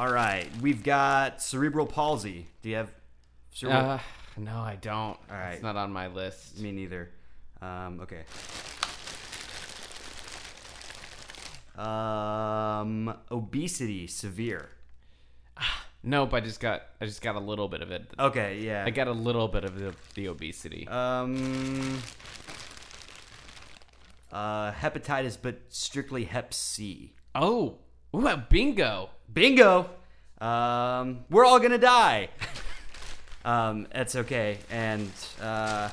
All right, we've got cerebral palsy. Do you have cerebral? Uh, no, I don't. All right. It's not on my list. Me neither. Um, okay. Um, obesity, severe. Nope, I just got I just got a little bit of it. Okay, yeah. I got a little bit of the, the obesity. Um, uh, hepatitis, but strictly Hep C. oh, ooh, a bingo. Bingo. Um, we're all gonna die. um, that's okay. And uh,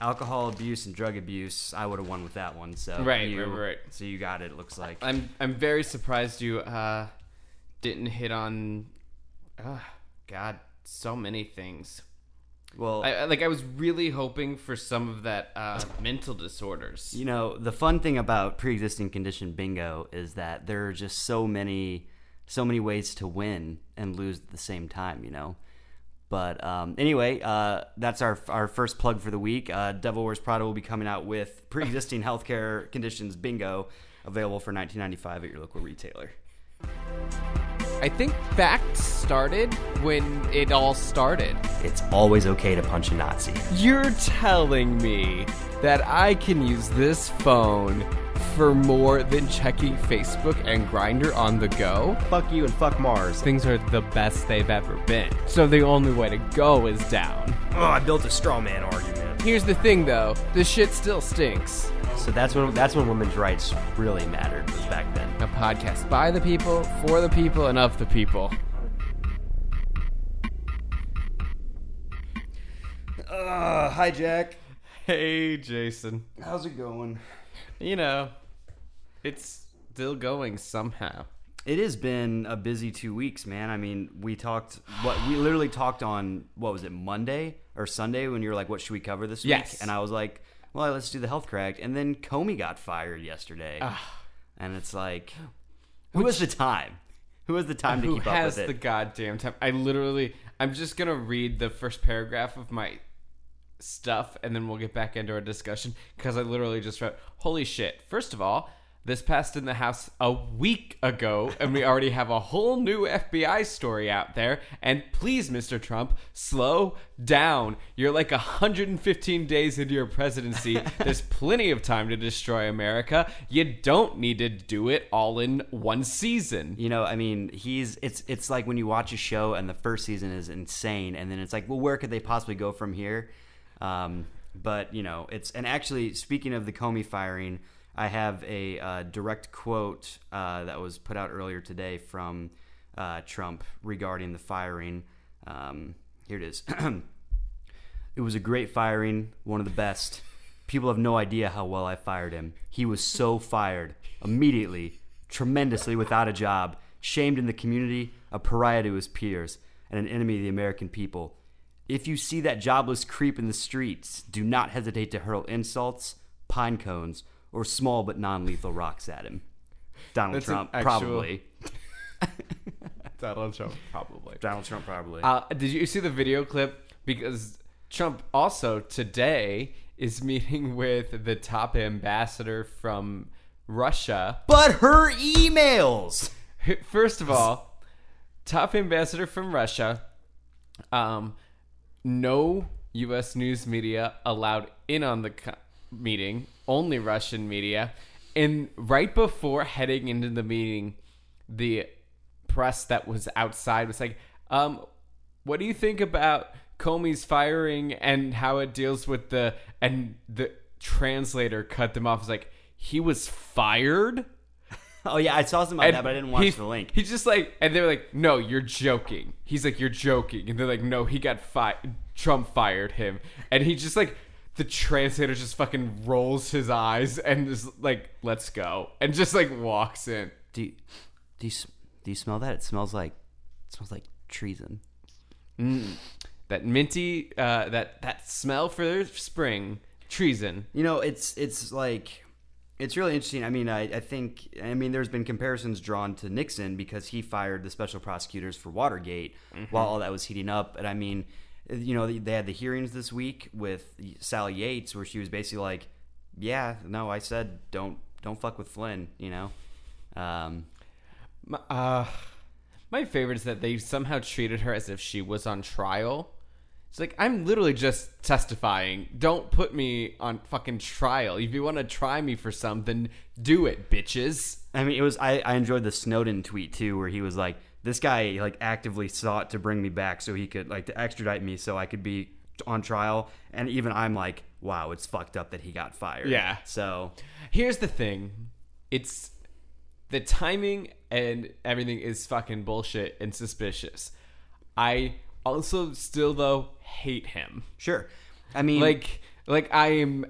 alcohol abuse and drug abuse, I would have won with that one. So Right, you, right, right. So you got it. It looks like. I'm I'm very surprised you uh didn't hit on uh, God, so many things. Well, I, like I was really hoping for some of that uh, mental disorders. You know, the fun thing about pre-existing condition bingo is that there are just so many, so many ways to win and lose at the same time. You know, but um, anyway, uh, that's our our first plug for the week. Uh, Devil Wears Pravda will be coming out with pre-existing healthcare conditions bingo, available for 19.95 at your local retailer. I think facts started when it all started. It's always okay to punch a Nazi. You're telling me that I can use this phone for more than checking Facebook and Grindr on the go? Fuck you and fuck Mars. Things are the best they've ever been. So the only way to go is down. Oh, I built a straw man argument. Here's the thing though, the shit still stinks. So that's when that's when women's rights really mattered was back then. A podcast by the people, for the people, and of the people. Uh, hi Jack. Hey, Jason. How's it going? You know, it's still going somehow. It has been a busy two weeks, man. I mean, we talked what we literally talked on what was it Monday or Sunday when you were like, "What should we cover this week?" Yes. And I was like, "Well, let's do the health crack." And then Comey got fired yesterday, Ah. and it's like, who has the time? Who has the time to keep up with it? The goddamn time? I literally, I'm just gonna read the first paragraph of my stuff, and then we'll get back into our discussion because I literally just wrote, "Holy shit!" First of all, this passed in the House a week ago, and we already have a whole new FBI story out there. And please, Mr. Trump, slow down. You're like 115 days into your presidency. There's plenty of time to destroy America. You don't need to do it all in one season. You know, I mean, he's it's it's like when you watch a show and the first season is insane, and then it's like, well, where could they possibly go from here? Um, but you know, it's and actually, speaking of the Comey firing, I have a uh, direct quote uh, that was put out earlier today from uh, Trump regarding the firing. Um, here it is. It was a great firing, one of the best. People have no idea how well I fired him. He was so fired immediately, tremendously without a job, shamed in the community, a pariah to his peers, and an enemy of the American people. If you see that jobless creep in the streets, do not hesitate to hurl insults, pine cones, or small but non lethal rocks at him. Donald That's Trump, actual- probably. Donald Trump, probably. Donald Trump, probably. Uh, did you see the video clip? Because Trump also today is meeting with the top ambassador from Russia. but her emails! First of all, top ambassador from Russia. Um, no U.S. news media allowed in on the co- meeting. Only Russian media. And right before heading into the meeting, the press that was outside was like, um, "What do you think about Comey's firing and how it deals with the?" And the translator cut them off. Was like, "He was fired." Oh, yeah, I saw something about And that, but I didn't watch he- the link. He's just like, and they're like, no, you're joking. He's like, you're joking, and they're like, no, he got fired. Trump fired him, and he just like, the translator just fucking rolls his eyes and is like, let's go, and just like walks in. Do you, do you do you smell that? It smells like it smells like treason. That minty, uh, that that smell for spring, treason. You know, it's it's like it's really interesting. I mean, I, I think I mean there's been comparisons drawn to Nixon because he fired the special prosecutors for Watergate while all that was heating up. And I mean, you know, they had the hearings this week with Sally Yates where she was basically like, "Yeah, no, I said don't don't fuck with Flynn," you know. Um, My, uh, My favorite is that they somehow treated her as if she was on trial. It's like I'm literally just testifying. Don't put me on fucking trial. If you want to try me for something, do it, bitches. I mean, it was. I, I enjoyed the Snowden tweet too, where he was like, "This guy like actively sought to bring me back so he could like to extradite me so I could be on trial." And even I'm like, "Wow, it's fucked up that he got fired." Yeah. So Here's the thing. It's the timing and everything is fucking bullshit and suspicious. I also still though hate him. sure. I mean, Like like I am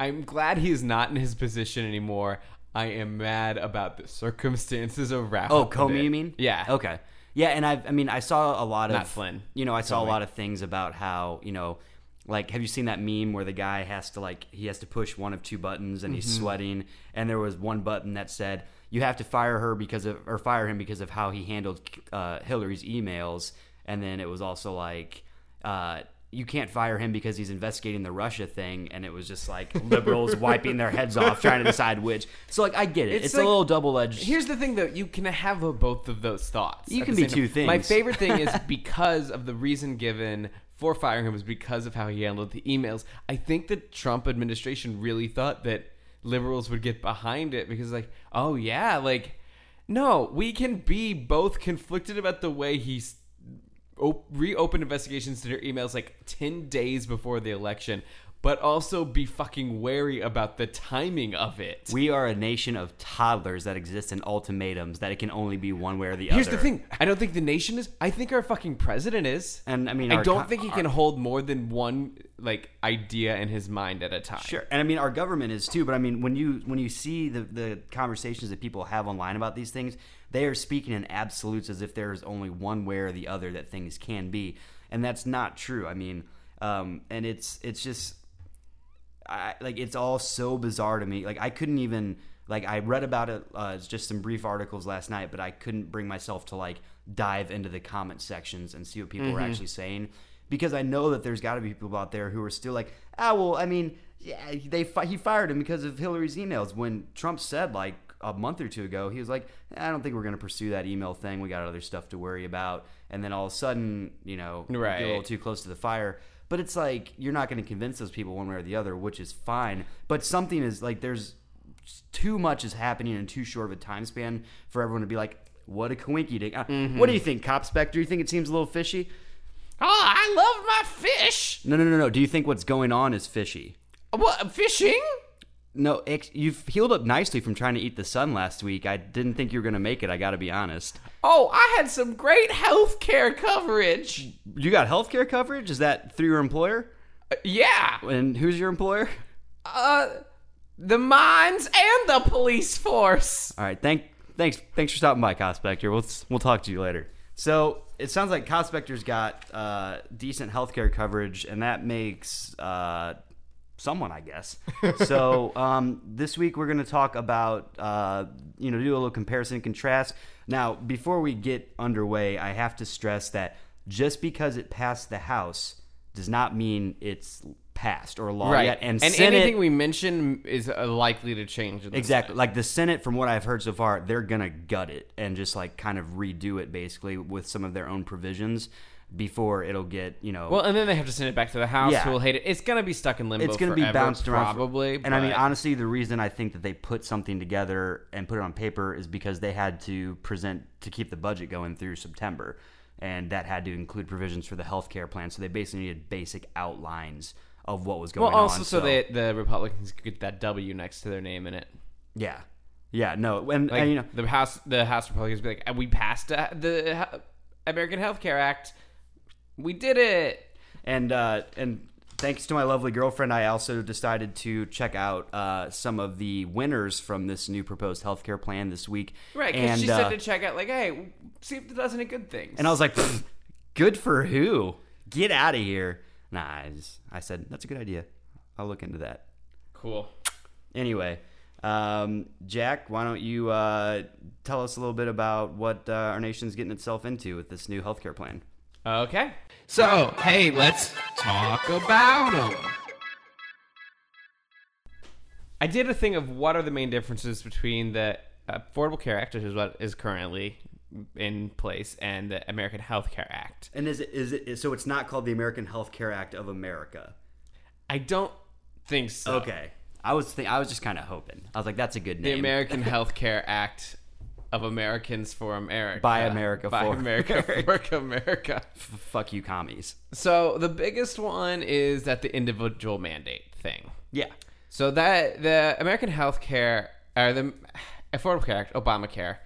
I'm glad he's not in his position anymore. I am mad about the circumstances of around oh, Comey, it. you mean? Yeah. Okay. Yeah, and I, I mean, I saw a lot of Not Flynn. You know, I saw Comey. a lot of things about how you know, like, have you seen that meme where the guy has to like he has to push one of two buttons and he's Mm-hmm. sweating, and there was one button that said you have to fire her because of or fire him because of how he handled uh, Hillary's emails, and then it was also like. Uh, you can't fire him because he's investigating the Russia thing, and it was just like liberals wiping their heads off trying to decide which. So, like, I get it. It's, It's a little double edged. Here's the thing, though. You can have a, both of those thoughts. You at can the be same two time. My things. favorite thing is because of the reason given for firing him was because of how he handled the emails. I think the Trump administration really thought that liberals would get behind it because, like, oh yeah, like, no, we can be both conflicted about the way he's op- reopened investigations to their emails like 10 days before the election, but also be fucking wary about the timing of it. We are a nation of toddlers that exist in ultimatums that it can only be one way or the Here's other. Here's the thing. I don't think the nation is. I think our fucking president is. And I mean, I our don't co- think he can hold more than one like idea in his mind at a time. Sure, and I mean our government is too. But I mean, when you when you see the the conversations that people have online about these things, they are speaking in absolutes as if there is only one way or the other that things can be, and that's not true. I mean, um, and it's it's just I, like it's all so bizarre to me. Like I couldn't even like I read about it uh, it's just some brief articles last night, but I couldn't bring myself to like dive into the comment sections and see what people were actually saying because I know that there's got to be people out there who are still like, ah, well, I mean, yeah, they fi- he fired him because of Hillary's emails. When Trump said like a month or two ago, he was like, I don't think we're going to pursue that email thing. We got other stuff to worry about. And then all of a sudden, you know, get a little too close to the fire. But it's like you're not going to convince those people one way or the other, which is fine. But something is like there's too much is happening in too short of a time span for everyone to be like, "What a coinky dink." Uh, What do you think, Copspecter? You think it seems a little fishy? Oh, I love my fish. No, no, no, no. Do you think what's going on is fishy? What fishing? No, you've healed up nicely from trying to eat the sun last week. I didn't think you were going to make it. I got to be honest. Oh, I had some great health care coverage. You got health care coverage? Is that through your employer? Uh, yeah. And who's your employer? Uh, the mines and the police force. All right, thank thanks thanks for stopping by, Copspecter. We'll we'll talk to you later. So it sounds like Copspecter's got uh, decent healthcare coverage, and that makes uh, someone, I guess. so um, this week we're going to talk about uh, you know do a little comparison and contrast. Now, before we get underway, I have to stress that just because it passed the House does not mean it's passed or law Right. yet. And, and Senate, anything we mention is uh, likely to change. Exactly. Like the Senate, from what I've heard so far, they're gonna gut it and just like kind of redo it basically with some of their own provisions before it'll get you know. Well, and then they have to send it back to the House, Yeah. who will hate it. It's going to be stuck in limbo. it's going to be bounced around, for- probably. And I mean, honestly, the reason I think that they put something together and put it on paper is because they had to present to keep the budget going through September, and that had to include provisions for the health care plan. So they basically needed basic outlines of what was going on. well, also on. so that the Republicans could get that W next to their name in it. yeah, yeah, no, and, Like and you know, the House, the House Republicans be like, "Uh, "We passed uh, the uh, American Health Care Act. We did it." and uh, and thanks to my lovely girlfriend, I also decided to check out uh, some of the winners from this new proposed healthcare plan this week. Right, because and she uh, said to check out, like, "Hey, see if it does any good things." and I was like, good for who? Get out of here! Nah, I, just, I said that's a good idea. I'll look into that. "Cool." Anyway. Um, Jack, why don't you uh, tell us a little bit about what uh, our nation's getting itself into with this new healthcare plan? Okay. So, hey, let's talk about them. I did a thing of what are the main differences between the uh, Affordable Care Act, which is what is currently in place and the American Health Care Act. And is it is it so? It's not called the American Health Care Act of America. I don't think so. Okay, I was think, I was just kind of hoping. I was like, that's a good name. The. American Health Care Act of Americans for America. By America, By for America. For America. F- fuck you, commies. So the biggest one is that the individual mandate thing. Yeah, So that the American Health Care or the Affordable Care Act, Obamacare,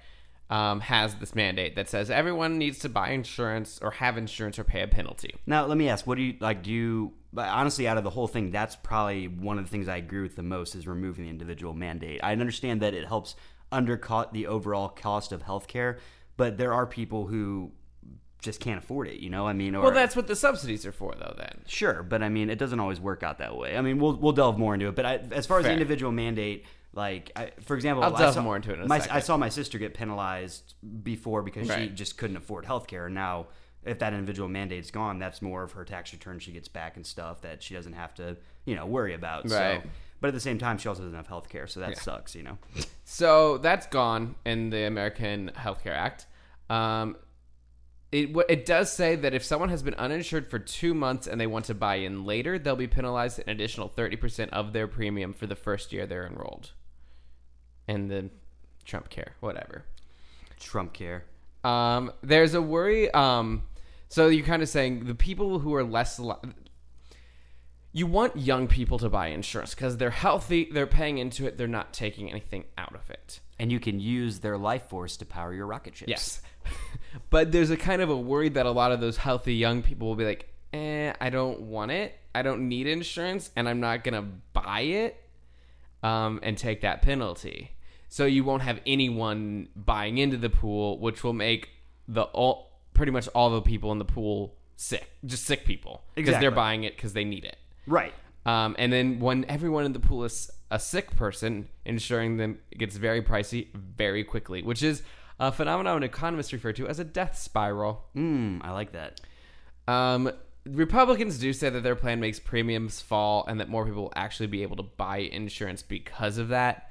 um, has this mandate that says everyone needs to buy insurance or have insurance or pay a penalty. Now, let me ask, what do you like? Do you but honestly, out of the whole thing, that's probably one of the things I agree with the most is removing the individual mandate. I understand that it helps undercut the overall cost of healthcare, but there are people who just can't afford it. You know, I mean, or Well, that's what the subsidies are for, though. Then Sure, but I mean, it doesn't always work out that way. I mean, we'll we'll delve more into it. But I, as far as the individual mandate, like I, for example, I'll I delve saw- more into it in my. I saw my sister get penalized before because she just couldn't afford healthcare. And now, if that individual mandate's gone, that's more of her tax return she gets back and stuff that she doesn't have to, you know, worry about. Right. So, but at the same time, she also doesn't have health care, so that sucks. You know. So that's gone in the American Health Care Act. Um, it it does say that if someone has been uninsured for two months and they want to buy in later, they'll be penalized an additional thirty percent of their premium for the first year they're enrolled. And the Trump care, whatever. Trump care. Um, there's a worry. Um, so you're kind of saying the people who are less. Li- you want young people to buy insurance because they're healthy, they're paying into it, they're not taking anything out of it. And you can use their life force to power your rocket ships. Yes. but there's a kind of a worry that a lot of those healthy young people will be like, eh, I don't want it. I don't need insurance and I'm not going to buy it um, and take that penalty. So you won't have anyone buying into the pool, which will make the all, pretty much all the people in the pool sick, just sick people because Exactly. they're buying it because they need it. Right. Um, and then when everyone in the pool is a sick person, insuring them gets very pricey very quickly, which is a phenomenon economists refer to as a death spiral. Mm, I like that. Um, Republicans do say that their plan makes premiums fall and that more people will actually be able to buy insurance because of that.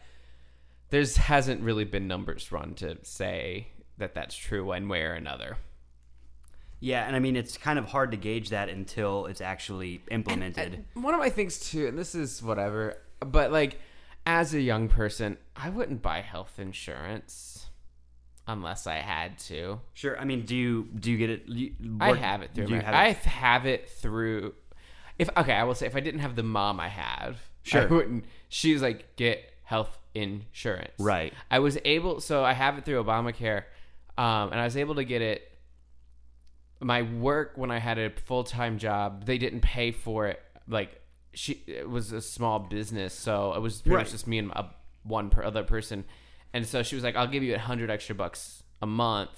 There's hasn't really been numbers run to say that that's true one way or another. Yeah, and I mean it's kind of hard to gauge that until it's actually implemented. One of my things too, and this is whatever, but like as a young person, I wouldn't buy health insurance unless I had to. Sure. I mean, do you do you get it? You, I have it through. Amer- have I it- have it through. If okay, I will say if I didn't have the mom I have, I Sure. wouldn't. She was like, get health insurance. Right. I was able, so I have it through Obamacare, um, and I was able to get it. My work when I had a full time job, they didn't pay for it. Like she, it was a small business, so it was pretty Right. much just me and a, one per other person. And so she was like, "I'll give you a hundred extra bucks a month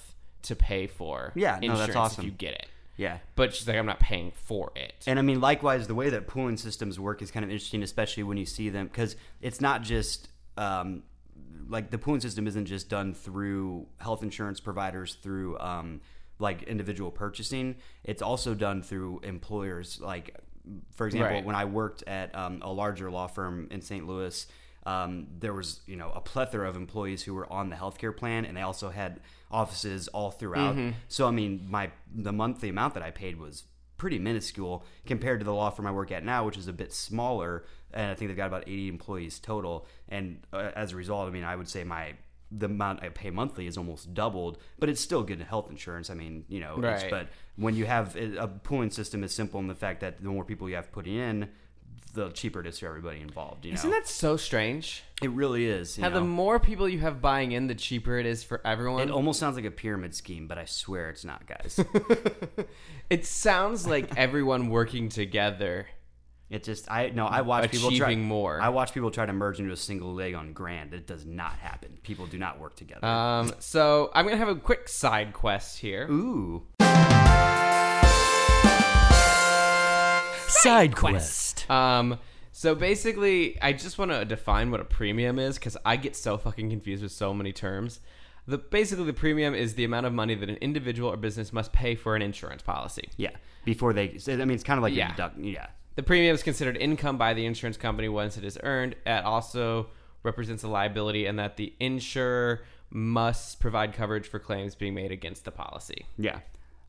to pay for Yeah, no, that's awesome. if you get it." yeah. But she's like, "I'm not paying for it." And I mean, likewise, the way that pooling systems work is kind of interesting, especially when you see them because it's not just um, like the pooling system isn't just done through health insurance providers through um, like individual purchasing. It's also done through employers. Like, for example, Right. when I worked at um, a larger law firm in St. Louis, um, there was you know a plethora of employees who were on the healthcare plan, and they also had offices all throughout. So I mean, my the monthly amount that I paid was pretty minuscule compared to the law firm I work at now, which is a bit smaller, and I think they've got about 80 employees total. And uh, as a result, I mean, I would say my the amount I pay monthly is almost doubled, but it's still good health insurance. I mean, you know, it's- Right. but when you have a pooling system is simple in the fact that the more people you have putting in, the cheaper it is for everybody involved. You know, Isn't that so strange? it really is. How the more people you have buying in, the cheaper it is for everyone. it almost sounds like a pyramid scheme, but I swear it's not, guys. It sounds like everyone working together. It just I no I watch people try Achieving more. I watch people try to merge into a single leg on Grand. It does not happen. People do not work together. Um, so I'm gonna have a quick side quest here. Ooh. Side quest. Um, so basically, I just want to define what a premium is because I get so fucking confused with so many terms. The basically the premium is the amount of money that an individual or business must pay for an insurance policy. Yeah. Before they so, I mean it's kind of like Yeah. a deduct yeah. The premium is considered income by the insurance company once it is earned. It also represents a liability, and that the insurer must provide coverage for claims being made against the policy. Yeah.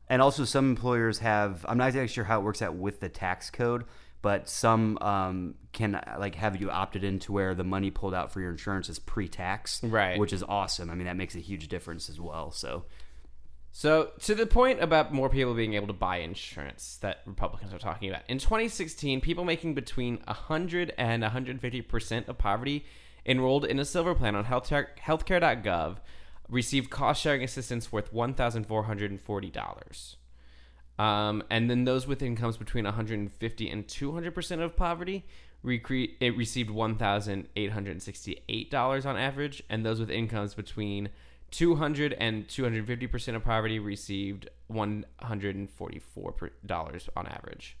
And also, some employers have, I'm not exactly sure how it works out with the tax code, but some um, can like have you opted into where the money pulled out for your insurance is pre tax. Right. Which is awesome. I mean, that makes a huge difference as well. So, So, to the point about more people being able to buy insurance that Republicans are talking about, in 2016, people making between 100 and 150% of poverty enrolled in a silver plan on healthcare, healthcare.gov received cost sharing assistance worth $1,440. Um, and then those with incomes between 150 and 200% of poverty it received $1,868 on average, and those with incomes between 200 and 250% of poverty received $144 on average.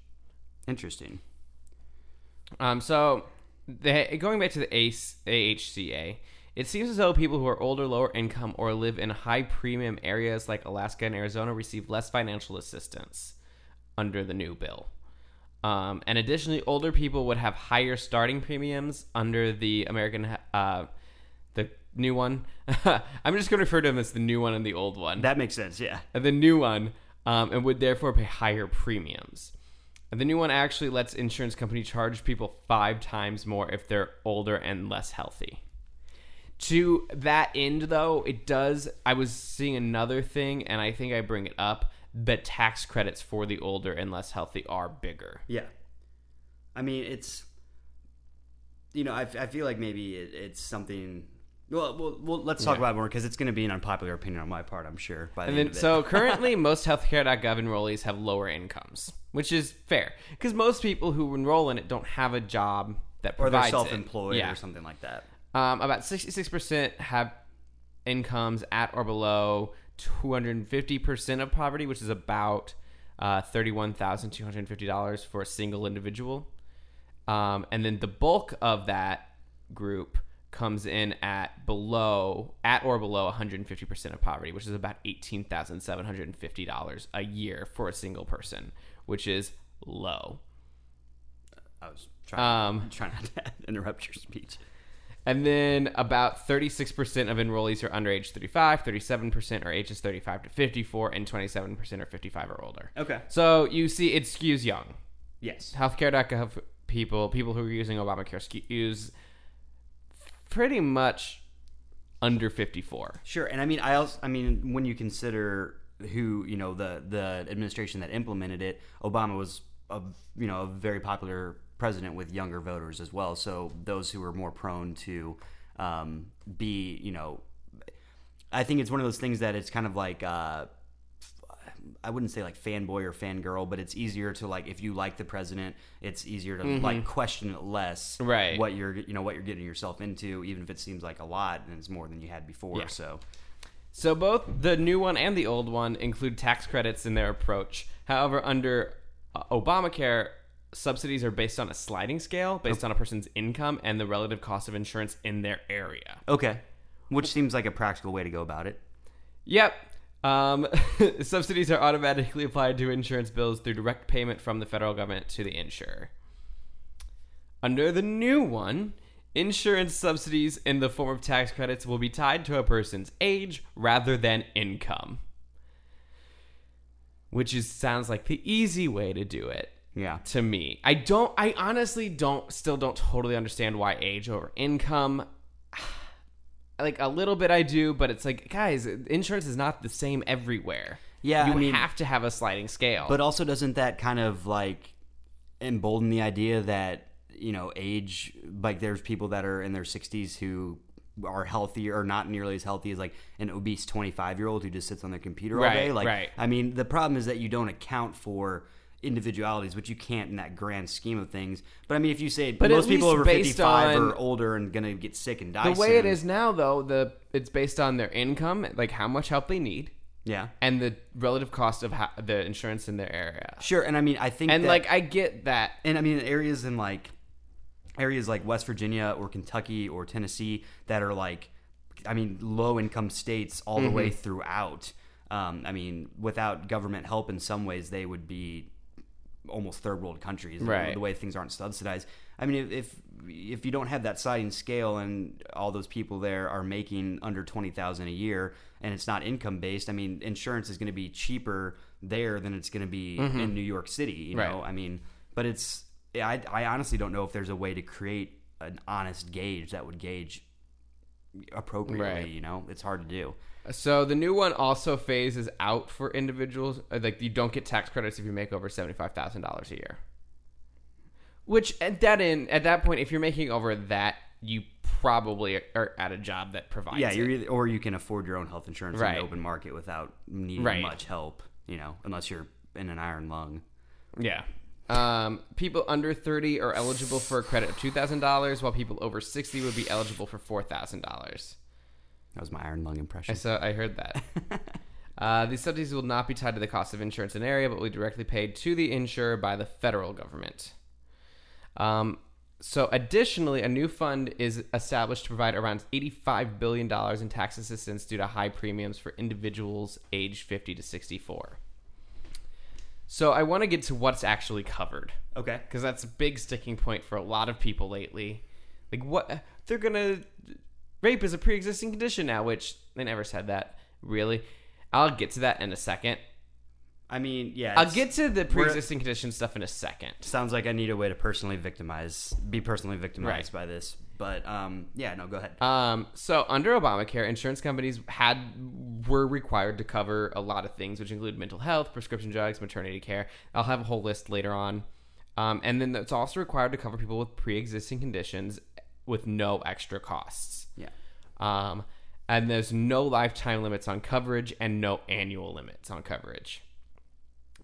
interesting. Um, so, the, going back to the ACE, AHCA, it seems as though people who are older, lower income, or live in high premium areas like Alaska and Arizona receive less financial assistance under the new bill. Um, and additionally, older people would have higher starting premiums under the American, uh, new one. I'm just going to refer to them as the new one and the old one That makes sense. Yeah. the new one, um, and would therefore pay higher premiums. And the new one actually lets insurance company charge people five times more if they're older and less healthy. To that end, though, it does. I was seeing another thing, and I think I bring it up. The tax credits for the older and less healthy are bigger. Yeah. I mean, it's you know, I, I feel like maybe it, it's something. Well, well, well let's talk Yeah. about it more because it's going to be an unpopular opinion on my part. I'm sure. By the And then, so currently, most healthcare.gov enrollees have lower incomes, which is fair because most people who enroll in it don't have a job that or they're provides self-employed Yeah. or something like that. Um, about 66% have incomes at or below 250% of poverty, which is about uh, $31,250 for a single individual. Um, and then the bulk of that group comes in at below, at or below 150% of poverty, which is about $18,750 a year for a single person, which is low. I was trying, Um, trying not to interrupt your speech. And then about 36% of enrollees are under age 35, 37% are ages 35 to 54, and 27% are 55 or older. Okay. So you see, it skews young. Yes. Healthcare.gov people, people who are using Obamacare, skews pretty much under 54. Sure, and I mean, I also, I mean, when you consider who you know the the administration that implemented it, Obama was a you know a very popular president with younger voters as well. So those who are more prone to um, be, you know, I think it's one of those things that it's kind of like. Uh, I wouldn't say like fanboy or fangirl, but it's easier to like if you like the president, it's easier to like question it less, Right. What you're you know what you're getting yourself into, even if it seems like a lot and it's more than you had before. Yeah. So So both the new one and the old one include tax credits in their approach. However, under uh, Obamacare, subsidies are based on a sliding scale based on a person's income and the relative cost of insurance in their area. okay, which seems like a practical way to go about it. Yep. Um, subsidies are automatically applied to insurance bills through direct payment from the federal government to the insurer. Under the new one, insurance subsidies in the form of tax credits will be tied to a person's age rather than income. Which is sounds like the easy way to do it Yeah. to me. I don't I honestly don't still don't totally understand why age over income. Like a little bit I do, but it's like guys, insurance is not the same everywhere. Yeah, you I mean- have to have a sliding scale. But also, doesn't that kind of like embolden the idea that you know age? Like, there's people that are in their 60s who are healthy or not nearly as healthy as like an obese 25 year old who just sits on their computer all day. Like, right. I mean, the problem is that you don't account for individualities, which you can't in that grand scheme of things. But I mean, if you say But most people over 55 on- are older and gonna get sick and die, the way it soon- is now though, the it's based on their income, like how much help they need, yeah, and the relative cost of ha- the insurance in their area. sure. And I mean, I think And that- like I get that. and I mean areas in like areas like West Virginia or Kentucky or Tennessee that are like I mean low income states all the way throughout. Um, I mean, without government help, in some ways they would be almost third world countries, Right. The way things aren't subsidized. I mean, if if, you don't have that sliding scale and all those people there are making under twenty thousand a year and it's not income based, I mean, insurance is going to be cheaper there than it's going to be mm-hmm. in New York City. You know, I mean, but it's I I honestly don't know if there's a way to create an honest gauge that would gauge appropriately. Right. You know, it's hard to do. So the new one also phases out for individuals. uh, Like you don't get tax credits if you make over seventy five thousand dollars a year. Which at that in at that point, if you're making over that, you probably are at a job that provides. Yeah, you're either, or you can afford your own health insurance in the open market without needing Right. much help. You know, unless you're in an iron lung. Yeah. Um, people under 30 are eligible for a credit of $2,000, while people over 60 would be eligible for $4,000. That was my iron lung I impression. saw, I heard that. uh, these subsidies will not be tied to the cost of insurance in area, but will be directly paid to the insurer by the federal government. Um, so, additionally, a new fund is established to provide around $85 billion in tax assistance due to high premiums for individuals aged 50 to 64. So, I want to get to what's actually covered Okay. because that's a big sticking point for a lot of people lately. Like, what they're gonna rape is a pre-existing condition now, which they never said that. Really, I'll get to that in a second. I mean, yeah. I'll get to the pre-existing condition stuff in a second. Sounds like I need a way to personally victimize, be personally victimized Right. by this. But um, yeah, no, go ahead. Um, so under Obamacare, insurance companies had were required to cover a lot of things, which include mental health, prescription drugs, maternity care. I'll have a whole list later on. Um, and then it's also required to cover people with pre-existing conditions with no extra costs. yeah. Um, and there's no lifetime limits on coverage and no annual limits on coverage.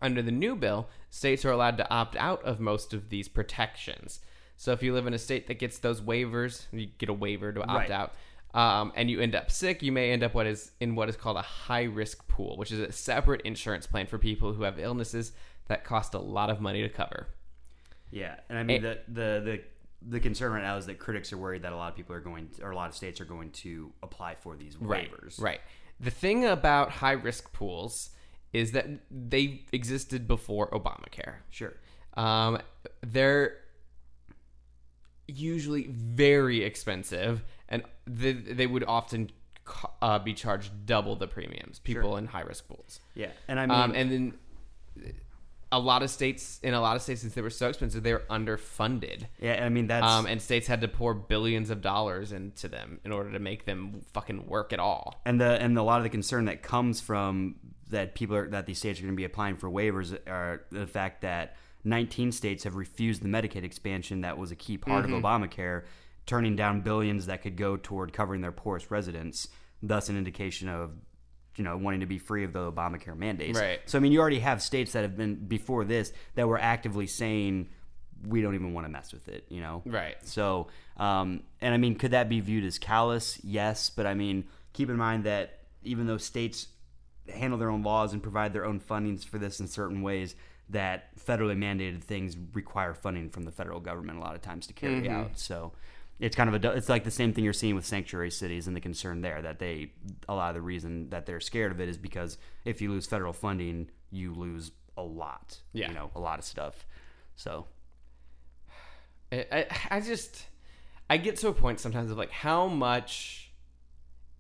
Under the new bill, states are allowed to opt out of most of these protections. So if you live in a state that gets those waivers, you get a waiver to opt Right. out, um, and you end up sick, you may end up what is in what is called a high risk pool, which is a separate insurance plan for people who have illnesses that cost a lot of money to cover. Yeah, and I mean Eh. the, the the the concern right now is that critics are worried that a lot of people are going, or a lot of states are going to apply for these waivers. Right. The thing about high risk pools is that they existed before Obamacare. Sure. Um, they're usually very expensive, and they, they would often uh, be charged double the premiums. People Sure. in high risk pools. Yeah, and I mean, Um, and then a lot of states, in a lot of states, since they were so expensive, they were underfunded. yeah, I mean that's Um, and states had to pour billions of dollars into them in order to make them fucking work at all. and the and a lot of the concern that comes from that people are that these states are going to be applying for waivers are the fact that 19 states have refused the Medicaid expansion that was a key part Mm-hmm. of Obamacare, turning down billions that could go toward covering their poorest residents. Thus, an indication of you know wanting to be free of the Obamacare mandates. Right. So I mean, you already have states that have been before this that were actively saying we don't even want to mess with it. You know. Right. So, um, and I mean, could that be viewed as callous? Yes, but I mean, keep in mind that even though states handle their own laws and provide their own fundings for this in certain ways, that federally mandated things require funding from the federal government a lot of times to carry mm-hmm. out. So. It's kind of a. It's like the same thing you're seeing with sanctuary cities and the concern there that they a lot of the reason that they're scared of it is because if you lose federal funding, you lose a lot. Yeah. you know, a lot of stuff. So I, I, I just I get to a point sometimes of like how much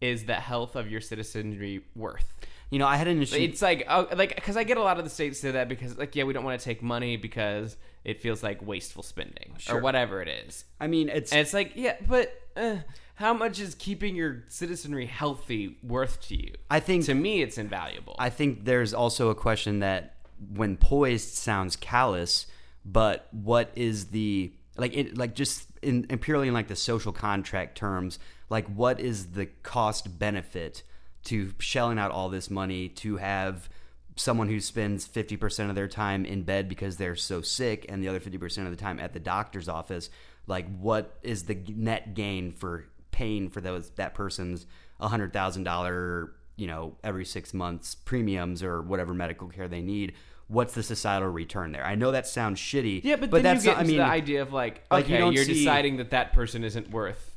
is the health of your citizenry worth? You know, I had an issue. It's like oh, like because I get a lot of the states say that because like yeah we don't want to take money because it feels like wasteful spending Sure. or whatever it is. I mean, it's And it's like yeah, but uh, how much is keeping your citizenry healthy worth to you? I think to me it's invaluable. I think there's also a question that when poised sounds callous, but what is the like it like just in, in purely in like the social contract terms, like what is the cost benefit to shelling out all this money to have someone who spends 50% of their time in bed because they're so sick and the other 50% of the time at the doctor's office like what is the net gain for paying for those that person's $100,000 you know every 6 months premiums or whatever medical care they need what's the societal return there i know that sounds shitty yeah, but, then that's you get not, i mean the idea of like like, you okay, you're see- deciding that that person isn't worth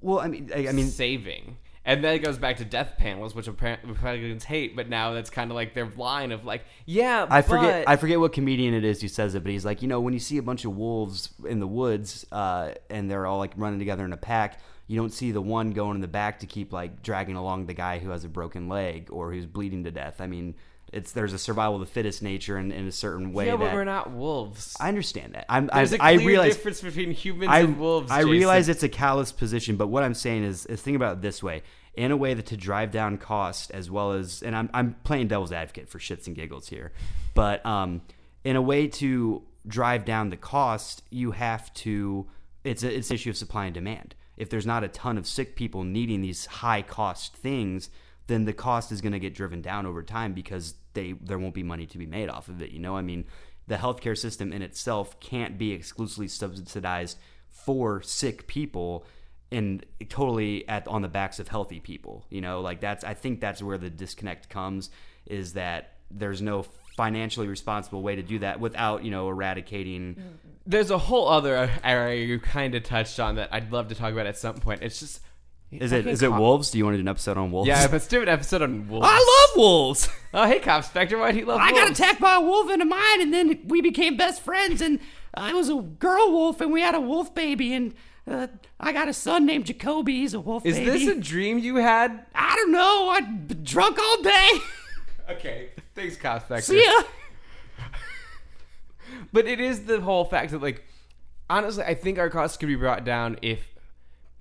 well i mean I, I mean saving. And then it goes back to death panels, which Republicans hate, but now that's kind of like their line of like, yeah, I forget. I forget what comedian it is who says it, but he's like, you know, when you see a bunch of wolves in the woods uh, and they're all like running together in a pack, you don't see the one going in the back to keep like dragging along the guy who has a broken leg or who's bleeding to death. I mean, it's there's a survival of the fittest nature in, in a certain way yeah, but that we're not wolves. I understand that. I'm, I, There's a I clear realize difference between humans I, and wolves. I Jason. realize it's a callous position, but what I'm saying is, is think about it this way: in a way that to drive down cost as well as, and I'm I'm playing devil's advocate for shits and giggles here, but um, in a way to drive down the cost, you have to. It's a, it's an issue of supply and demand. If there's not a ton of sick people needing these high cost things, then the cost is going to get driven down over time because they there won't be money to be made off of it. You know, I mean, the healthcare system in itself can't be exclusively subsidized for sick people and totally at on the backs of healthy people. You know, like that's I think that's where the disconnect comes is that there's no financially responsible way to do that without you know eradicating There's a whole other area you kind of touched on that I'd love to talk about at some point. It's just is it is it cop- wolves do you want to do an episode on wolves Yeah, let's do an episode on wolves. i love wolves Oh, hey, Copspecter, why do you love I got attacked by a wolf in a mine, and then we became best friends. And I was a girl wolf, and we had a wolf baby, and uh, I got a son named Jacoby. He's a wolf Is baby. this a dream you had? I don't know. Been drunk all day. Okay, thanks, Copspecter. See ya. But it is the whole fact that, like, honestly, I think our costs could be brought down if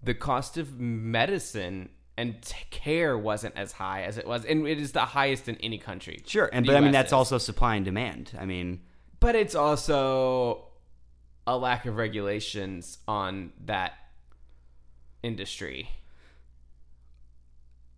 the cost of medicine and t- care wasn't as high as it was, and it is the highest in any country. Sure, and but I mean that's is. also supply and demand. I mean, but it's also a lack of regulations on that industry.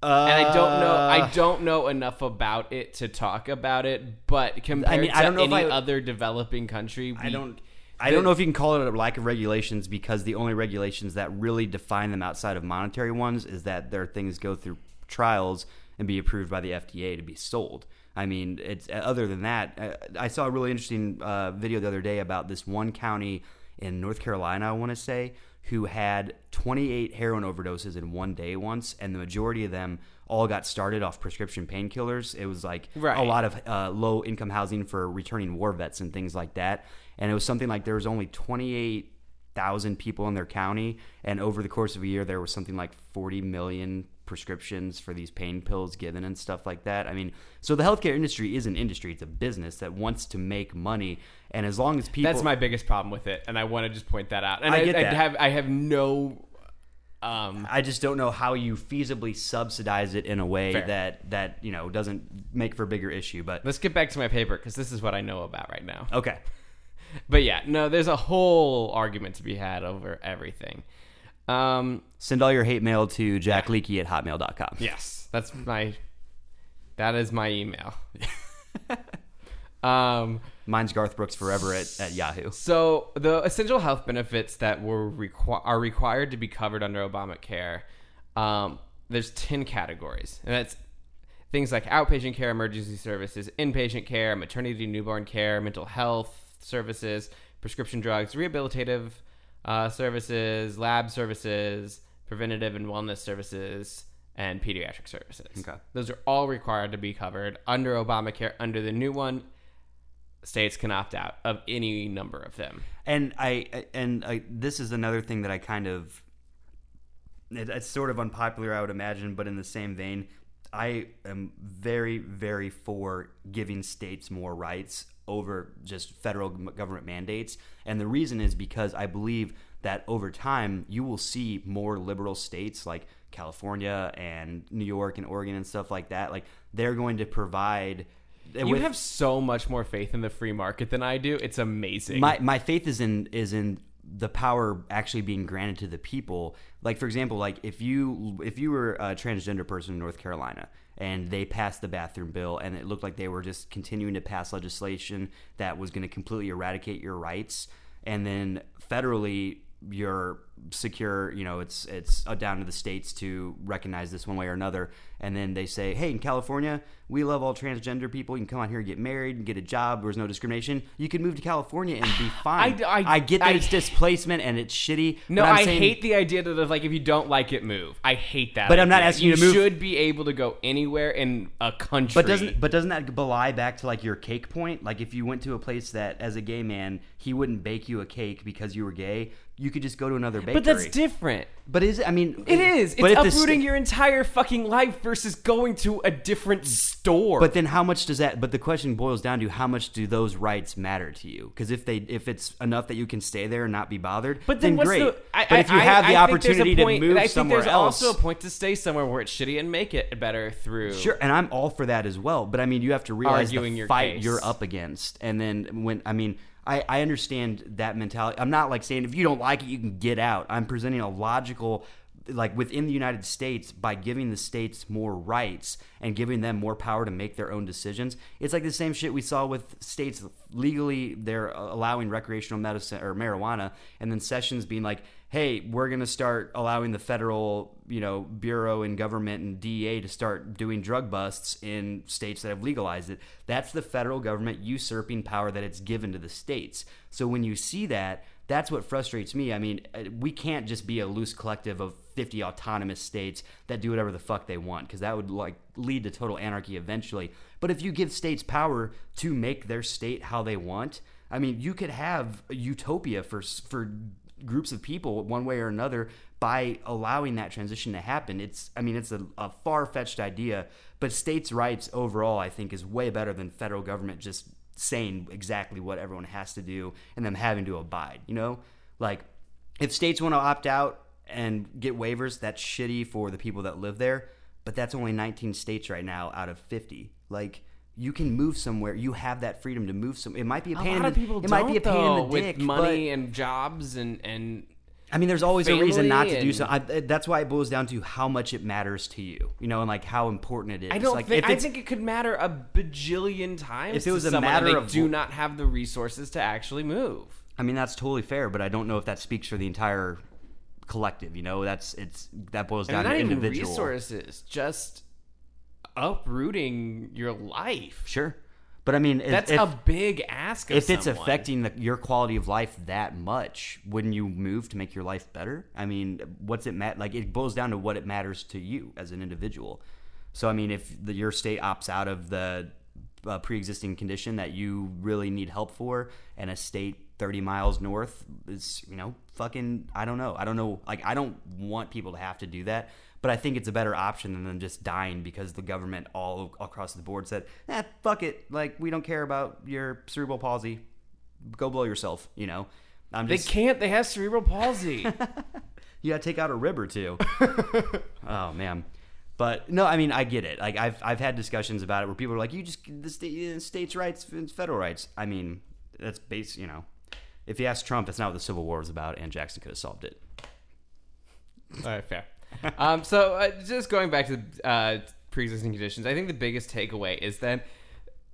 uh, and I don't know. I don't know enough about it to talk about it. But compared I don't to know any I- other developing country, I we- don't. I don't know if you can call it a lack of regulations because the only regulations that really define them outside of monetary ones is that their things go through trials and be approved by the FDA to be sold. I mean, it's other than that. uh, I saw a really interesting uh, video the other day about this one county in North Carolina, I want to say, who had 28 heroin overdoses in one day once, and the majority of them all got started off prescription painkillers. It was like Right. a lot of uh, low income housing for returning war vets and things like that. And it was something like there was only 28,000 people in their county, and over the course of a year, there was something like 40 million prescriptions for these pain pills given and stuff like that. I mean, so the healthcare industry is an industry; it's a business that wants to make money, and as long as people That's my biggest problem with it, and I want to just point that out. And I I, get I that. have I have no. Um, I just don't know how you feasibly subsidize it in a way Fair. that that you know doesn't make for a bigger issue. But let's get back to my paper because this is what I know about right now. okay, But yeah, no, there's a whole argument to be had over everything. Um, send all your hate mail to jackleaky at hotmail.com. yes, that's my. That is my email. um, Mine's Garth Brooks forever at, at Yahoo. So the essential health benefits that were requ- are required to be covered under Obamacare, um, there's ten categories, and that's things like outpatient care, emergency services, inpatient care, maternity, newborn care, mental health services, prescription drugs, rehabilitative uh, services, lab services, preventative and wellness services, and pediatric services. Okay. Those are all required to be covered under Obamacare. Under the new one, states can opt out of any number of them. And I and I, this is another thing that I kind of it, it's sort of unpopular, I would imagine, but in the same vein, I am very, very for giving states more rights over just federal government mandates. And the reason is because I believe that over time you will see more liberal states like California and New York and Oregon and stuff like that. Like they're going to provide. You have so much more faith in the free market than I do. It's amazing. my my faith is in is in the power actually being granted to the people like for example like if you if you were a transgender person in north carolina and they passed the bathroom bill and it looked like they were just continuing to pass legislation that was going to completely eradicate your rights. And then federally you're secure. You know, it's it's down to the states to recognize this one way or another. And then they say, hey, in California, we love all transgender people. You can come out here and get married and get a job. There's no discrimination. You can move to California and be fine. I- I- get that I- it's displacement and it's shitty. No, but I'm saying- hate the idea that like if you don't like it, move. I hate that. But I'm not idea. asking you to move- should be able to go anywhere in a country. But doesn't but doesn't that belie back to like your cake point? Like if you went to a place that as a gay man he wouldn't bake you a cake because you were gay, you could just go to another bakery. But that's different. But is it? I mean, It is. It's uprooting sta- your entire fucking life versus going to a different store. But then, how much does that? But the question boils down to how much do those rights matter to you? Because if they, if it's enough that you can stay there and not be bothered, But then, what's great. the? I, but if you I- have the I there's a opportunity point- to move I think somewhere there's else, also a point to stay somewhere where it's shitty and make it better through. Sure, and I'm all for that as well. But I mean, you have to realize the your fight case. you're up against, and then when I mean, I, I understand that mentality. I'm not like saying if you don't like it, you can get out. I'm presenting a logical, like within the United States, by giving the states more rights and giving them more power to make their own decisions. It's like the same shit we saw with states legally they're allowing recreational medicine or marijuana, and then Sessions being like, "Hey, we're gonna start allowing the federal, you know, bureau and government and DEA to start doing drug busts in states that have legalized it." That's the federal government usurping power that it's given to the states. So when you see that, that's what frustrates me. I mean, uh, we can't just be a loose collective of 50 autonomous states that do whatever the fuck they want because that would like lead to total anarchy eventually. But if you give states power to make their state how they want, I mean, you could have a utopia for for groups of people one way or another by allowing that transition to happen. It's I mean, it's a, a far-fetched idea, but states' rights overall I think is way better than federal government just saying exactly what everyone has to do and them having to abide, you know? Like if states want to opt out and get waivers, that's shitty for the people that live there, but that's only 19 states right now out of 50. Like you can move somewhere. You have that freedom to move some. It might be a a pain. lot in of people it might be a pain though, in the with money and jobs and and I mean, there's always a reason not to do so. I, that's why it boils down to how much it matters to you, you know, and like how important it is. I don't like, think if I think it could matter a bajillion times. If it was a matter of- do not have the resources to actually move. I mean, that's totally fair, but I don't know if that speaks for the entire collective. You know, that's it's that boils down not to even individual. resources, just uprooting your life. Sure, but I mean, if- That's if, a big ask. Of if it's affecting the, your quality of life that much, wouldn't you move to make your life better? I mean, what's it mat? Like it boils down to what it matters to you as an individual. So I mean, if the, your state opts out of the uh, pre-existing condition that you really need help for, and a state 30 miles north is, you know, fucking, I don't know. I don't know. Like, I don't want people to have to do that, but I think it's a better option than them just dying because the government all across the board said, eh, fuck it. Like, we don't care about your cerebral palsy. Go blow yourself, you know? I'm They can't. They have cerebral palsy. you gotta take out a rib or two. oh man, but no, I mean I get it. Like I've I've had discussions about it where people are like, you just the state, states' rights, federal rights. I mean that's base. You know, if you ask Trump, that's not what the Civil War was about, and Jackson could have solved it. All right, fair. um, so uh, just going back to uh, pre-existing conditions, I think the biggest takeaway is that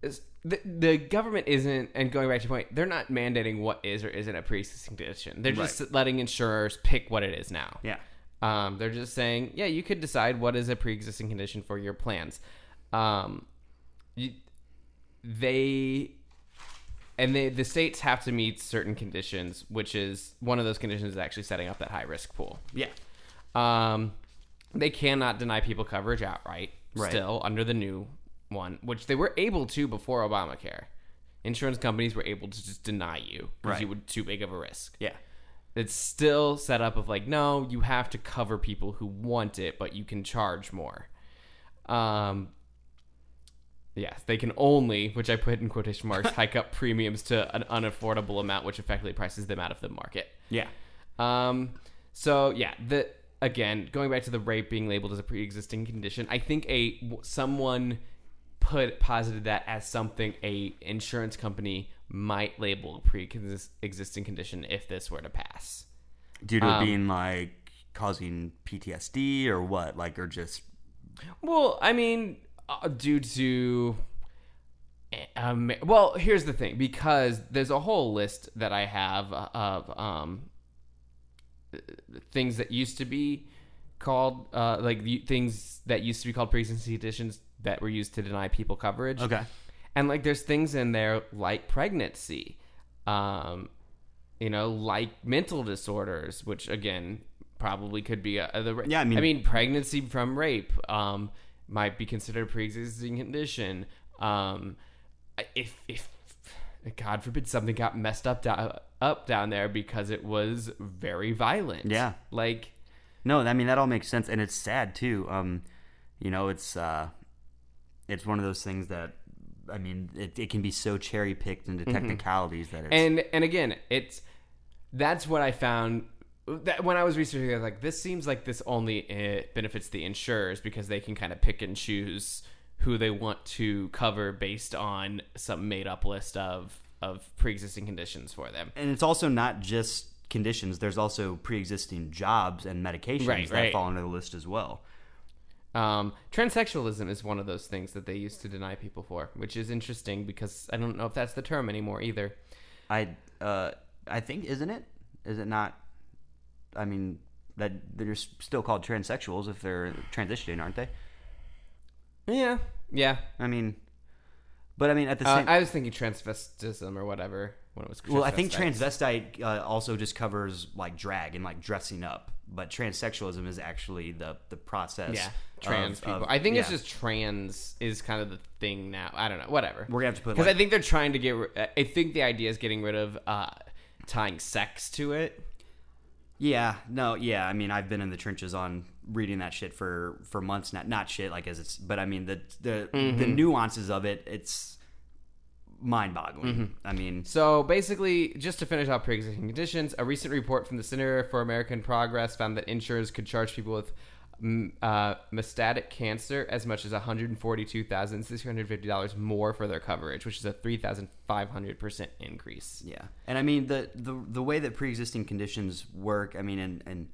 is the, the government isn't, and going back to your point, they're not mandating what is or isn't a pre-existing condition. They're just letting insurers pick what it is now. Yeah. Um, they're just saying, yeah, you could decide what is a pre-existing condition for your plans. Um, you, they and they, the states have to meet certain conditions, which is one of those conditions is actually setting up that high risk pool. Yeah. Um, they cannot deny people coverage outright. Right. Still under the new one, which they were able to before Obamacare. Insurance companies were able to just deny you because Right. you were too big of a risk. Yeah. It's still set up of like, no, you have to cover people who want it, but you can charge more. Um, yes, they can only, which I put in quotation marks, hike up premiums to an unaffordable amount, which effectively prices them out of the market. Yeah. Um, so yeah, the again going back to the rape being labeled as a pre-existing condition, I think a someone put posited that as something a insurance company might label a pre-existing condition if this were to pass. Due to Um, it being like causing PTSD or what, like or just Well, I mean, uh, due to. Um, well, here's the thing because there's a whole list that I have of um, things that used to be called uh, like the things that used to be called pre-existing conditions that were used to deny people coverage. Okay. And like there's things in there like pregnancy, um, you know, like mental disorders, which again probably could be a, the Yeah, I mean- I mean pregnancy from rape um, might be considered a pre-existing condition. Um, if if God forbid something got messed up up down there because it was very violent. Yeah. like No, I mean that all makes sense, and it's sad too. Um, you know, it's uh, it's one of those things that, I mean, it, it can be so cherry picked into technicalities that it's and and again it's that's what i found that when i was researching I was like this seems like this only uh, benefits the insurers because they can kind of pick and choose who they want to cover based on some made up list of of pre-existing conditions for them and it's also not just conditions. There's also pre-existing jobs and medications Right, that right. fall under the list as well. um, transsexualism is one of those things that they used to deny people for which is interesting because i don't know if that's the term anymore either I uh, I think isn't it? Is it not? I mean, that they're still called transsexuals if they're transitioning, aren't they? yeah yeah I mean, but I mean at the uh, same. i was thinking transvestism or whatever when it was well, I think transvestite uh, also just covers like drag and like dressing up, but transsexualism is actually the the process. Yeah, trans of- people. I think it's just trans is kind of the thing now. I don't know. Whatever. We're gonna have to put, because like- I think they're trying to get. I think the idea is getting rid of uh, tying sex to it. Yeah, no, yeah. I mean, I've been in the trenches on reading that shit for for months. Not not shit like as it's, but I mean the the Mm-hmm. the nuances of it. It's mind boggling. Mm-hmm. I mean, So basically, just to finish off pre-existing conditions, a recent report from the Center for American Progress found that insurers could charge people with uh, metastatic cancer as much as one hundred forty-two thousand six hundred fifty dollars more for their coverage, which is a three thousand five hundred percent increase. yeah. And I mean the the the way that pre existing conditions work. I mean, and and.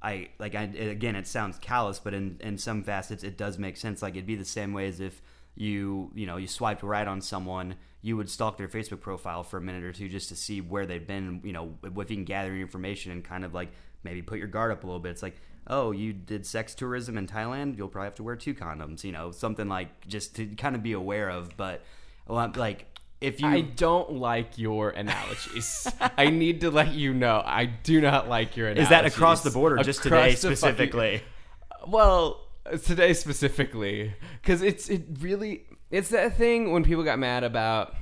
I like I again it sounds callous but in in some facets it does make sense like it'd be the same way as if you you know you swiped right on someone you would stalk their Facebook profile for a minute or two just to see where they've been you know if you can gather information and kind of like maybe put your guard up a little bit it's like oh you did sex tourism in Thailand you'll probably have to wear two condoms you know something like just to kind of be aware of but well, like if you I don't like your analogies. I need to let you know I do not like your analogies. is that across the border, or just today Across fucking- specifically well, today specifically, because it's it really it's that thing when people got mad about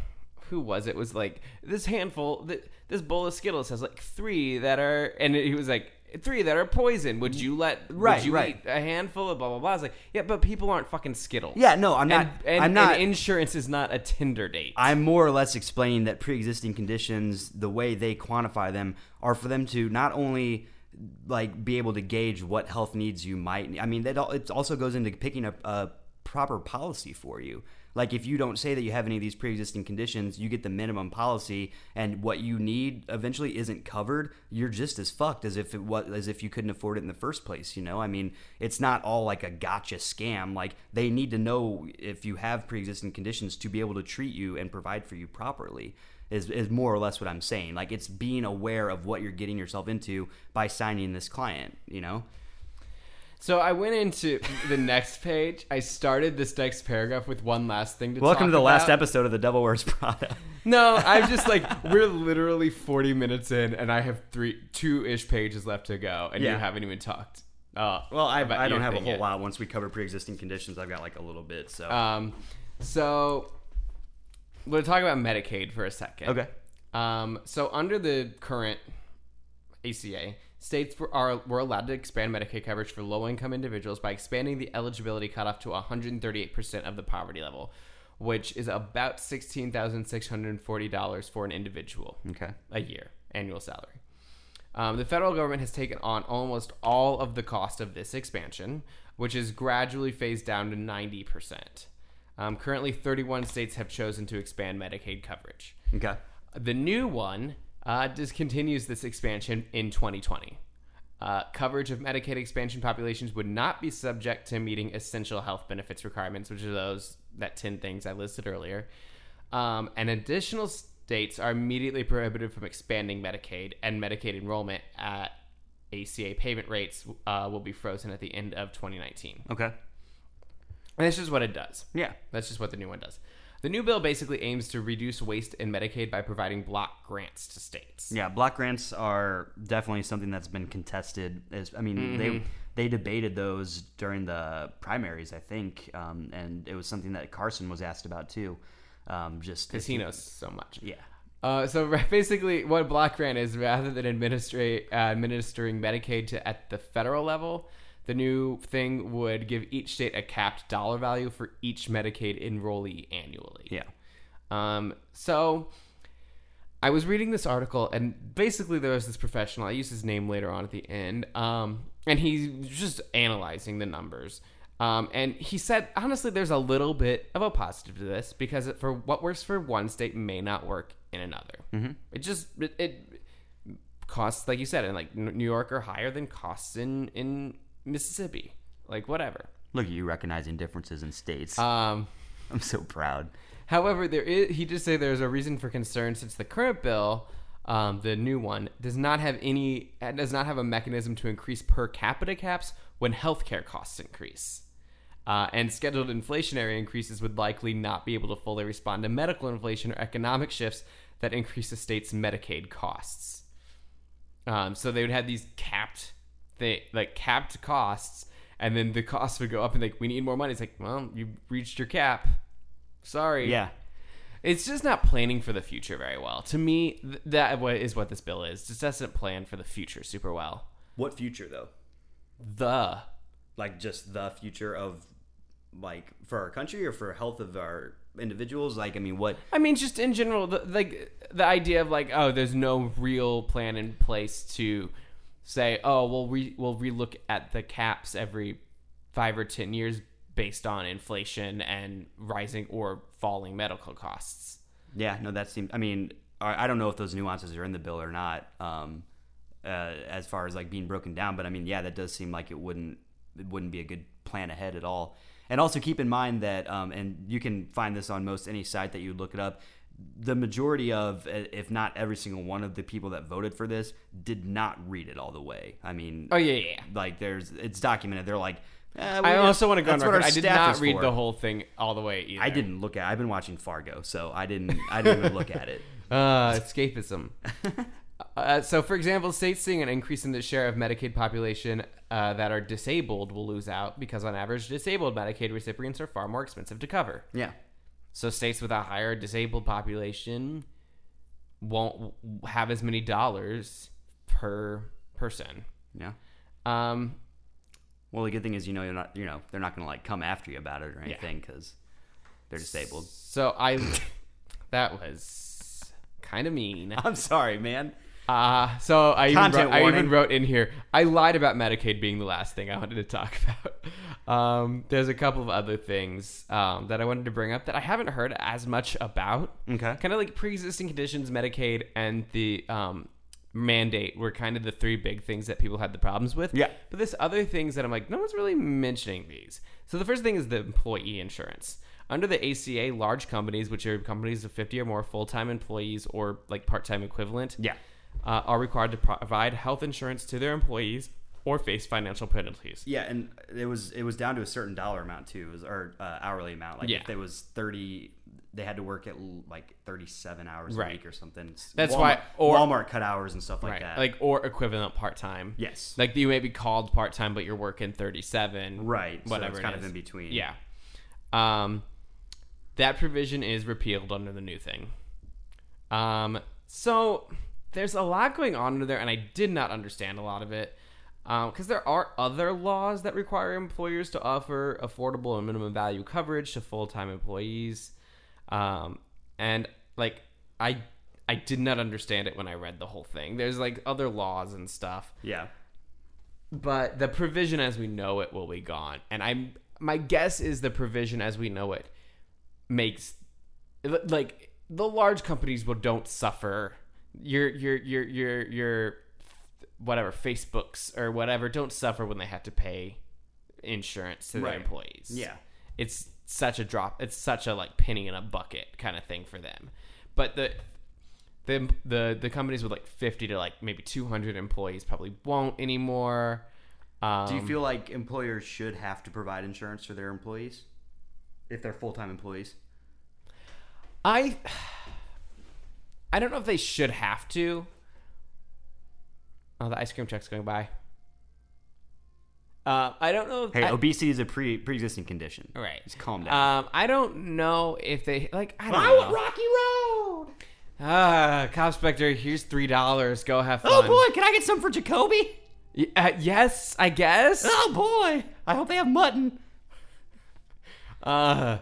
who was it? It was like this handful th- this bowl of Skittles has like three that are and he was like three that are poison. Would you let Right, would you right. eat a handful of blah blah blah? I was like, yeah, but people aren't fucking Skittles. Yeah, no, I'm not- And, and, I'm not- And insurance is not a Tinder date. I'm more or less explaining that pre-existing conditions, the way they quantify them, are for them to not only like be able to gauge what health needs you might. I mean, that it also goes into picking a, a uh, proper policy for you. Like if you don't say that you have any of these pre-existing conditions, you get the minimum policy, and what you need eventually isn't covered. You're just as fucked as if it was as if you couldn't afford it in the first place. You know, I mean, it's not all like a gotcha scam. Like they need to know if you have pre-existing conditions to be able to treat you and provide for you properly. Is, is more or less what I'm saying. Like it's being aware of what you're getting yourself into by signing this client. You know. So I went into the next page. I started this next paragraph with one last thing to Welcome to the last episode of the Devil Wears Pravda. No, I'm just like we're literally 40 minutes in, and I have three, two ish pages left to go, and you haven't even talked. Uh, Well, I, about I don't have a whole yet. lot. Once we cover pre-existing conditions, I've got like a little bit. So Um, so we'll talk about Medicaid for a second. okay. Um, so under the current ACA, states were, are were allowed to expand Medicaid coverage for low-income individuals by expanding the eligibility cutoff to 138% of the poverty level, which is about $16,640 for an individual Okay. a year annual salary. Um, the federal government has taken on almost all of the cost of this expansion, which is gradually phased down to 90%. Um, currently, 31 states have chosen to expand Medicaid coverage. Okay. The new one uh, discontinues this expansion in 2020. Uh, coverage of Medicaid expansion populations would not be subject to meeting essential health benefits requirements, which are those that 10 things I listed earlier. Um, and additional states are immediately prohibited from expanding Medicaid and Medicaid enrollment at ACA payment rates uh, will be frozen at the end of 2019. Okay. And that's just what it does. Yeah. That's just what the new one does. The new bill basically aims to reduce waste in Medicaid by providing block grants to states. Yeah, block grants are definitely something that's been contested. As I mean, they they debated those during the primaries, I think, um, and it was something that Carson was asked about too. Um, just Because he knows so much. Yeah. Uh, so basically, what block grant is, rather than administra- uh, administering Medicaid to at the federal level, the new thing would give each state a capped dollar value for each Medicaid enrollee annually. Yeah. Um, so I was reading this article, and basically there was this professional. I use his name later on at the end, um, and he's just analyzing the numbers. Um, and he said, honestly, there's a little bit of a positive to this because for what works for one state may not work in another. Mm-hmm. It just it, it costs, like you said, in like New York are higher than costs in in Mississippi, like whatever. Look at you recognizing differences in states. Um, I'm so proud. However, there is he did say there's a reason for concern since the current bill, um, the new one, does not have any uh, does not have a mechanism to increase per capita caps when healthcare costs increase. Uh, and scheduled inflationary increases would likely not be able to fully respond to medical inflation or economic shifts that increase the state's Medicaid costs. Um, so they would have these capped, they like capped costs, and then the costs would go up, and like we need more money. It's like, well, you reached your cap. Sorry. Yeah. It's just not planning for the future very well. To me, th- that is what this bill is. Just doesn't plan for the future super well. What future though? The Like just the future of like for our country or for health of our individuals? Like I mean, what? I mean, just in general, the, like the idea of like, oh, there's no real plan in place to say, oh, we'll re- we'll relook at the caps every five or ten years based on inflation and rising or falling medical costs. Yeah, no, that seems. I mean, I I don't know if those nuances are in the bill or not, um, uh, as far as like being broken down. But I mean, yeah, that does seem like it wouldn't it wouldn't be a good plan ahead at all. And also keep in mind that, um, and you can find this on most any site that you look it up. The majority of, uh, if not every single one of the people that voted for this, did not read it all the way. I mean, Oh yeah, yeah. yeah. like there's it's documented. They're like, eh, I also want to go on record. I did not read for. the whole thing all the way either. I didn't look at. I've been watching Fargo, so I didn't. I didn't even look at it. Uh, escapism. uh, so, for example, states seeing an increase in the share of Medicaid population uh, that are disabled will lose out because, on average, disabled Medicaid recipients are far more expensive to cover. Yeah. So, states with a higher disabled population won't have as many dollars per person. Yeah. Um, Well, the good thing is, you know, you're not, you know, they're not going to like come after you about it or anything because they're disabled. so I that was kind of mean. I'm sorry, man. Uh, so I even, wrote, I even wrote in here, I lied about Medicaid being the last thing I wanted to talk about. Um, there's a couple of other things um, that I wanted to bring up that I haven't heard as much about. Okay. Kind of like pre existing conditions, Medicaid, and the um, mandate were kind of the three big things that people had the problems with. Yeah. But there's other things that I'm like, no one's really mentioning these. So the first thing is the employee insurance. Under the ACA, large companies, which are companies of 50 or more full time employees or like part time equivalent, Yeah. Uh, are required to provide health insurance to their employees or face financial penalties. Yeah, and it was it was down to a certain dollar amount too, it was, or uh, hourly amount. Like Yeah. if it was thirty, they had to work at l- like thirty-seven hours Right. a week or something. That's Walmart, why- or- Walmart cut hours and stuff like Right. that. Like or equivalent part time. yes, Like you may be called part time, but you're working 37. right. so Whatever. it's it kind of in between. Yeah. Um, that provision is repealed under the new thing. Um, so there's a lot going on under there, and I did not understand a lot of it. Because there are other laws that require employers to offer affordable and minimum value coverage to full time employees. Um, and like, I. I did not understand it when I read the whole thing. There's like other laws and stuff yeah, but the provision as we know it will be gone and i'm my guess is the provision as we know it makes like the large companies will don't suffer your your your your your whatever facebooks or whatever don't suffer when they have to pay insurance to their Right. employees Yeah. it's such a drop it's such a like penny in a bucket kind of thing for them but the the the the companies with like 50 to like maybe 200 employees probably won't anymore. Um, Do you feel like employers should have to provide insurance for their employees if they're full time employees? I I don't know if they should have to. Oh, the ice cream truck's going by. Uh, I don't know. If Hey, I- obesity is a pre pre existing condition. right. Just calm down. Um, I don't know if they like. I don't know. Rocky Road. Ah, Copspecter, here's three dollars. Go have fun. Oh boy, can I get some for Jacoby? Y- uh, yes, I guess. Oh boy, I hope they have mutton. Uh,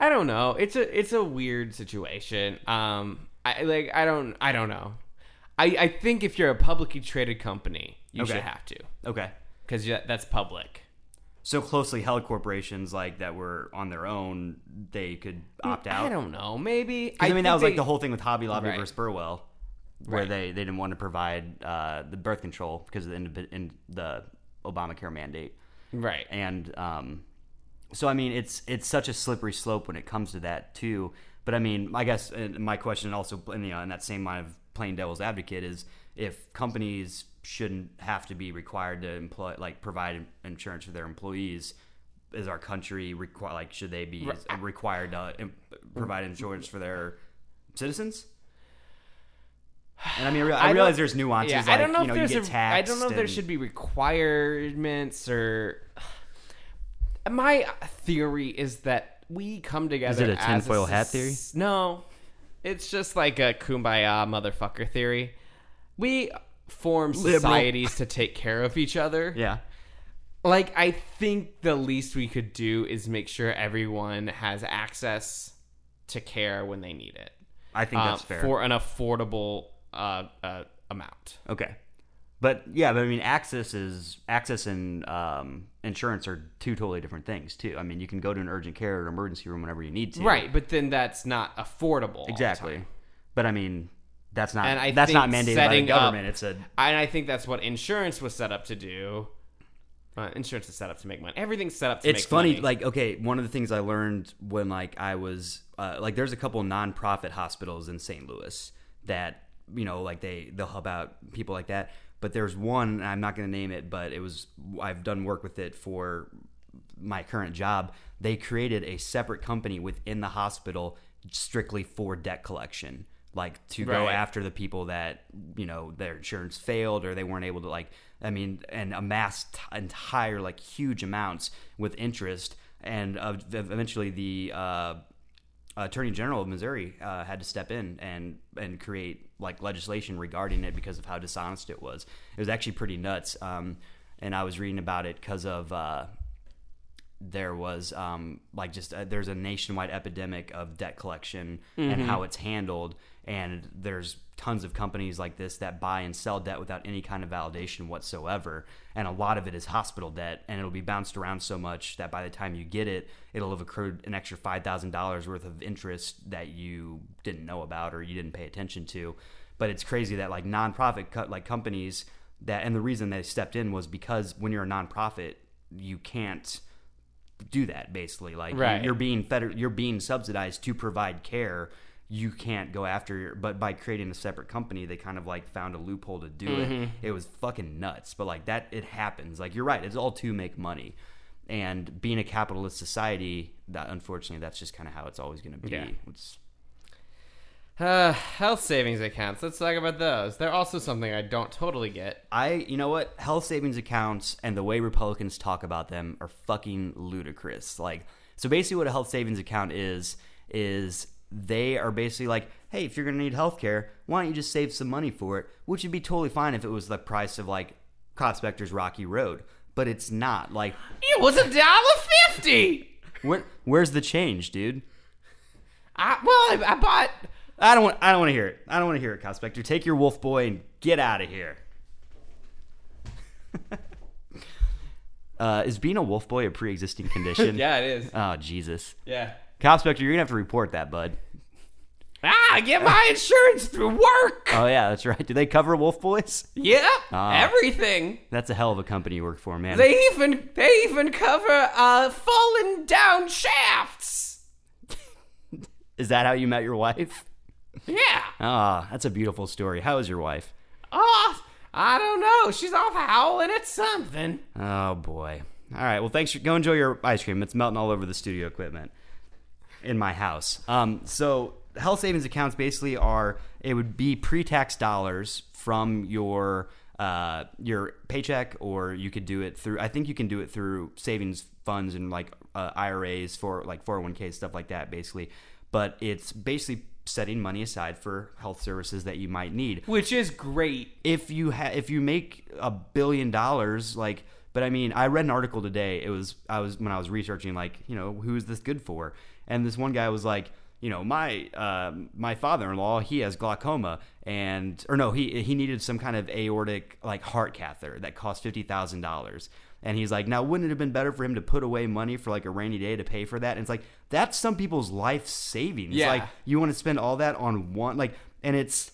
I don't know. It's a it's a weird situation. Um, I like I don't I don't know. I I think if you're a publicly traded company, you Okay. should have to Okay. because that's public. So closely held corporations like that were on their own, they could opt out. I don't know. Maybe. I, mean, that was like they- the whole thing with Hobby Lobby Right. versus Burwell, where Right. they, they didn't want to provide uh, the birth control because of the, in the Obamacare mandate. right. And um, so, I mean, it's it's such a slippery slope when it comes to that too. But I mean, I guess uh, my question also in, the, in that same line of playing devil's advocate is if companies shouldn't have to be required to employ like provide insurance for their employees. Is our country require like should they be required to im- provide insurance for their citizens? And I mean, I, rea- I don't- realize there's nuances. Yeah, like, I don't know you know, if you there's a, I don't know if there should be requirements or. My theory is that we come together. Is it a tinfoil hat theory? No, it's just like a kumbaya motherfucker theory. We form societies to take care of each other. Yeah. Like I think the least we could do is make sure everyone has access to care when they need it. I think uh, that's fair. for an affordable uh, uh, amount. Okay. But yeah, but I mean, access is access and um, insurance are two totally different things too. I mean, you can go to an urgent care or emergency room whenever you need to. Right, but then that's not affordable. Exactly. But I mean, that's not And I that's not mandated by the setting up- government. it's a And I think that's what insurance was set up to do. Uh, insurance is set up to make money. Everything's set up to make money. it's funny money. like okay one of the things i learned when like i was uh, like there's a couple nonprofit hospitals in st louis that you know like they they'll help out people like that but there's one i'm not going to name it but it was i've done work with it for my current job. They created a separate company within the hospital strictly for debt collection like to go after the people that you know their insurance failed or they weren't able to like i mean and amass t- entire like huge amounts with interest. And uh, eventually the uh, attorney general of missouri uh, had to step in and and create like legislation regarding it because of how dishonest it was. It was actually pretty nuts. Um, and i was reading about it because of uh, there was um, like just uh, there's a nationwide epidemic of debt collection and how it's handled and there's tons of companies like this that buy and sell debt without any kind of validation whatsoever. And a lot of it is hospital debt and it'll be bounced around so much that by the time you get it it'll have accrued an extra $5000 worth of interest that you didn't know about or you didn't pay attention to. But it's crazy that like nonprofit co- like companies that and the reason they stepped in was because when you're a nonprofit you can't do that basically. Like Right. you're being feder- you're being subsidized to provide care you can't go after your but by creating a separate company they kind of like found a loophole to do Mm-hmm. it it was fucking nuts but like that it happens like you're right it's all to make money and being a capitalist society that unfortunately that's just kind of how it's always going to be Yeah. Uh, health savings accounts. Let's talk about those. They're also something I don't totally get. I, you know what, health savings accounts and the way Republicans talk about them are fucking ludicrous. Like, so basically, what a health savings account is is they are basically like, hey, if you're gonna need healthcare, why don't you just save some money for it? Which would be totally fine if it was the price of like Prospector's Rocky Road, but it's not. Like, It was a dollar fifty. where, where's the change, dude? I, well, I, I bought. I don't want. I don't want to hear it. I don't want to hear it, Prospector. Take your wolf boy and get out of here. uh, is being a wolf boy a pre-existing condition? Yeah, it is. Oh Jesus, Yeah. Prospector, you're gonna have to report that, bud. Ah, I get my insurance through work. Oh yeah, that's right. Do they cover wolf boys? Yep, Ah. everything. That's a hell of a company you work for, man. They even they even cover uh falling down shafts. Is that how you met your wife? Yeah. Ah, that's a beautiful story. How is your wife? Oh, I don't know. She's off howling at something. Oh boy. All right. Well, thanks. For, go enjoy your ice cream. It's melting all over the studio equipment in my house. Um, so health savings accounts basically are it would be pre-tax dollars from your uh, your paycheck, or you could do it through. I think you can do it through savings funds and like uh, IRAs for like 401k stuff like that, basically. But it's basically setting money aside for health services that you might need Which is great. if you ha- if you make a billion dollars like but i mean i read an article today it was i was when i was researching like you know who is this good for and this one guy was like you know my uh, my father-in-law he has glaucoma and or no he he needed some kind of aortic like heart catheter that cost $50000 and he's like now wouldn't it have been better for him to put away money for like a rainy day to pay for that and it's like that's some people's life savings Yeah. like you want to spend all that on one like and it's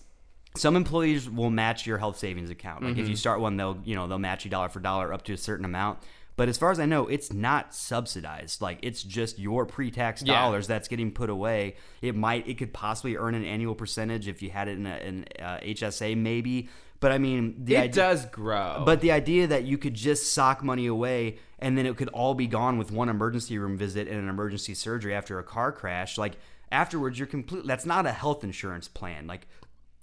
some employees will match your health savings account. Like Mm-hmm. if you start one, they'll you know they'll match you dollar for dollar up to a certain amount. But as far as I know, it's not subsidized. Like it's just your pre-tax Yeah. dollars that's getting put away. It might, it could possibly earn an annual percentage if you had it in an uh HSA, maybe. But I mean, the it idea, does grow. But the idea that you could just sock money away and then it could all be gone with one emergency room visit and an emergency surgery after a car crash, like afterwards you're completely that's not a health insurance plan. Like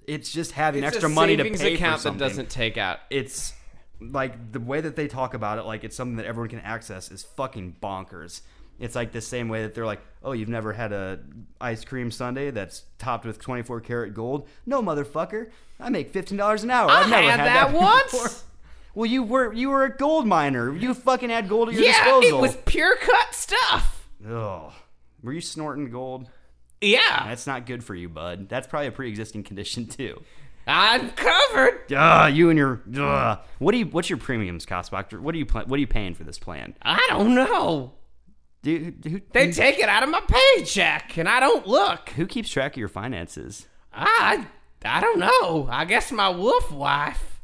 it's just having it's extra money to pay account for something. that doesn't take out. It's like the way that they talk about it, like it's something that everyone can access, is fucking bonkers. It's like the same way that they're like, "Oh, you've never had a ice cream sundae that's topped with 24 karat gold?" No, motherfucker. I make fifteen dollars an hour. I I've never had had, that once. before." Well, you were you were a gold miner. You fucking had gold at your Yeah, disposal. it was pure cut stuff. Ugh. Were you snorting gold? Yeah, That's not good for you, bud. That's probably a pre-existing condition too. I'm covered. Ugh, you and your ugh. What do you? What's your premiums cost, Doctor? What are you? What are you paying for this plan? I don't know. Do you, who, They take it out of my paycheck, and I don't look. who keeps track of your finances? I I don't know. I guess my wolf wife.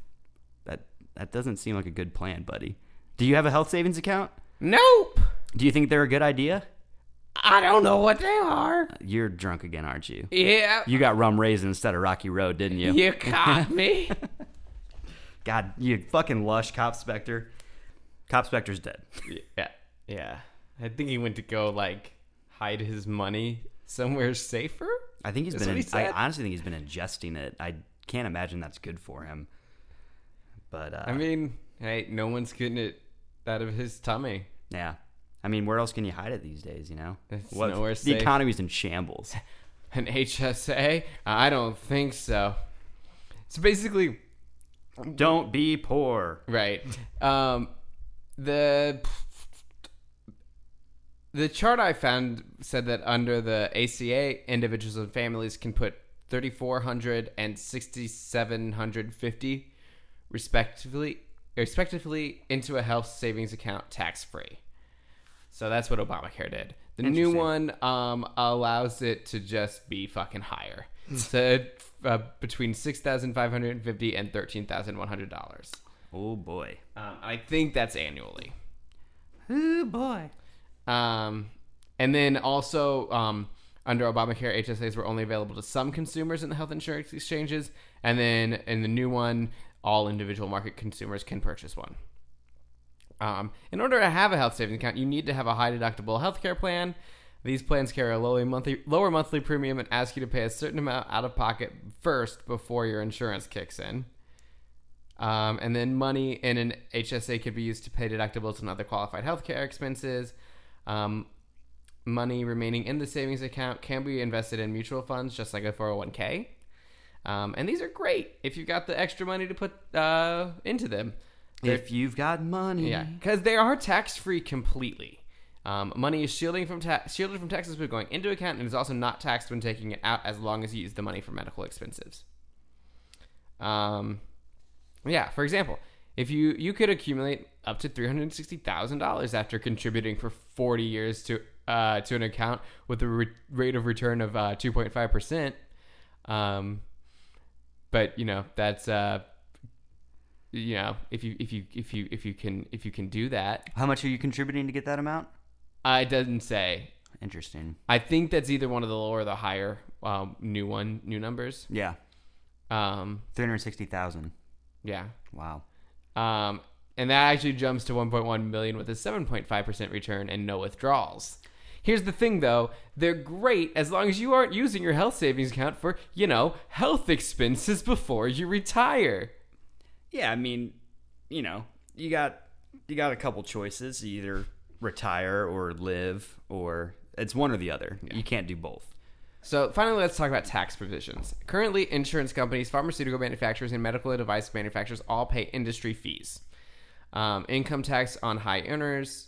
That that doesn't seem like a good plan, buddy. Do you have a health savings account? Nope. Do you think they're a good idea? I don't know what they are. You're drunk again, aren't you? Yeah. You got rum raisin instead of Rocky Road, didn't you? You caught me. God, you fucking lush, Copspecter. Cop specter's dead. yeah. Yeah. I think he went to go like hide his money somewhere safer. I think he's That's been. In, he? I honestly think he's been ingesting it. I can't imagine that's good for him. But uh, I mean, hey, no one's getting it out of his tummy. yeah. I mean, where else can you hide it these days? You know, It's nowhere the safe. economy's in shambles. An HSA? I don't think so. So basically, Don't be poor. right. Um, the the chart I found said that under the ACA, individuals and families can put thirty four hundred and sixty seven hundred fifty, respectively, respectively, into a health savings account tax free. So that's what Obamacare did. The new one um, allows it to just be fucking higher. so uh, between six thousand five hundred and fifty and thirteen thousand one hundred dollars. Oh boy. Um, I think that's annually. Oh boy. Um, and then also um, under Obamacare, HSAs were only available to some consumers in the health insurance exchanges, and then in the new one, all individual market consumers can purchase one. Um, in order to have a health savings account, you need to have a high deductible healthcare plan. These plans carry a lower monthly, lower monthly premium and ask you to pay a certain amount out of pocket first before your insurance kicks in. Um, and then money in an HSA could be used to pay deductibles and other qualified healthcare expenses. Um, money remaining in the savings account can be invested in mutual funds, just like a 401k. Um, and these are great if you've got the extra money to put uh, into them. If you've got money. yeah, because they are tax free completely. Um, money is shielding from ta- shielded from taxes when going into account, and is also not taxed when taking it out, as long as you use the money for medical expenses. Um, yeah. For example, if you you could accumulate up to three hundred sixty thousand dollars after contributing for forty years to uh, to an account with a re- rate of return of uh, two point five percent. Um, but you know that's uh, you know if you if you if you if you can if you can do that How much are you contributing to get that amount? uh, it doesn't say Interesting. I think that's either one of the lower or the higher um, new one, new numbers. Yeah. Um, Three hundred sixty thousand. yeah. Wow. Um, and that actually jumps to 1.1 million with a 7.5% return and no withdrawals. Here's the thing though, they're great as long as you aren't using your health savings account for, you know, health expenses before you retire. Yeah, I mean, you know, you got you got a couple choices: either retire or live, or it's one or the other. You can't do both. So finally, let's talk about tax provisions. Currently, insurance companies, pharmaceutical manufacturers, and medical device manufacturers all pay industry fees. Um, income tax on high earners,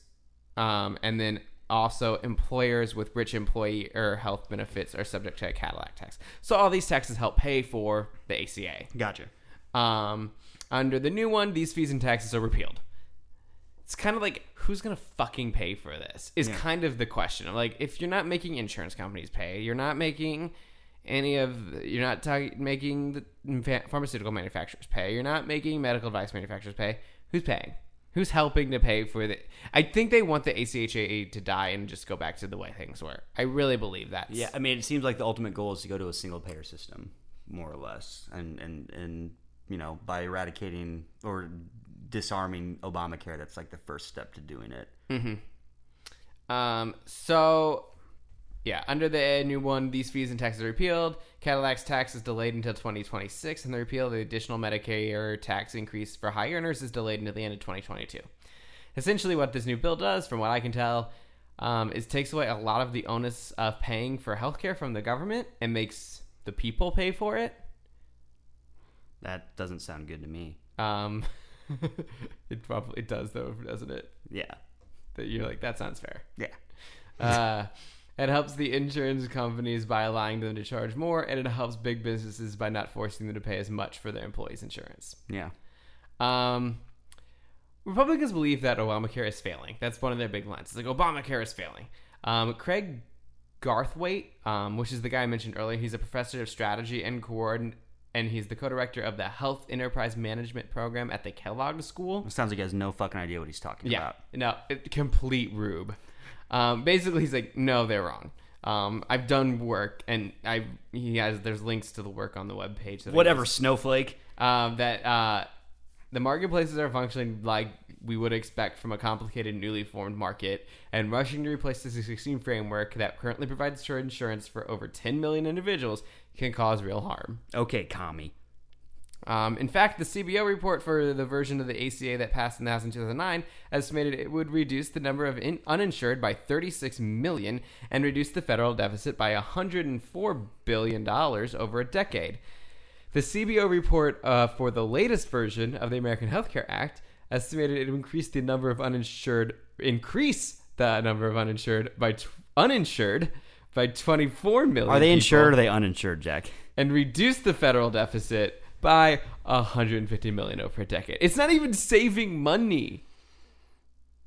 um, and then also employers with rich employee or health benefits are subject to a Cadillac tax. So all these taxes help pay for the ACA. Gotcha. Um, under the new one, these fees and taxes are repealed. It's kind of like who's gonna fucking pay for this? Is kind of the question. I'm Like, if you're not making insurance companies pay, you're not making any of you're not ta- making the pharmaceutical manufacturers pay. You're not making medical device manufacturers pay. Who's paying? Who's helping to pay for the? I think they want the ACHA to die and just go back to the way things were. I really believe that. Yeah, I mean, it seems like the ultimate goal is to go to a single payer system, more or less, and and and you know, by eradicating or disarming Obamacare, that's like the first step to doing it. Um, so, yeah, under the new one, these fees and taxes are repealed. Cadillac's tax is delayed until 2026, and the repeal of the additional Medicare tax increase for high earners is delayed until the end of 2022. Essentially, what this new bill does, from what I can tell, um, is takes away a lot of the onus of paying for healthcare from the government and makes the people pay for it. That doesn't sound good to me. Um, it probably it does, though, doesn't it? Yeah, That you're like, that sounds fair. yeah, Uh, it helps the insurance companies by allowing them to charge more, and it helps big businesses by not forcing them to pay as much for their employees' insurance. yeah. Um, Republicans believe that Obamacare is failing. That's one of their big lines. It's like Obamacare is failing. Um, Craig Garthwaite, um, which is the guy I mentioned earlier, he's a professor of strategy and coordin- and he's the co-director of the Health Enterprise Management Program at the Kellogg School. It sounds like he has no fucking idea what he's talking Yeah, about. no, it, complete rube. Um, basically, he's like, no, they're wrong. Um, I've done work, and I he has there's links to the work on the webpage. that I Whatever, snowflake. Um, that uh, the marketplaces are functioning like we would expect from a complicated, newly formed market, and rushing to replace the existing framework that currently provides insurance for over 10 million individuals can cause real harm. Okay, commie. Um, in fact, the CBO report for the version of the ACA that passed in the House in 2009 estimated it would reduce the number of in- uninsured by 36 million and reduce the federal deficit by 104 billion dollars over a decade. The CBO report uh, for the latest version of the American Health Care Act estimated it would increase the number of uninsured increase the number of uninsured by t- uninsured by 24 million. Are they people insured or are they uninsured, Jack? and reduce the federal deficit by 150 million over a decade. It's not even saving money.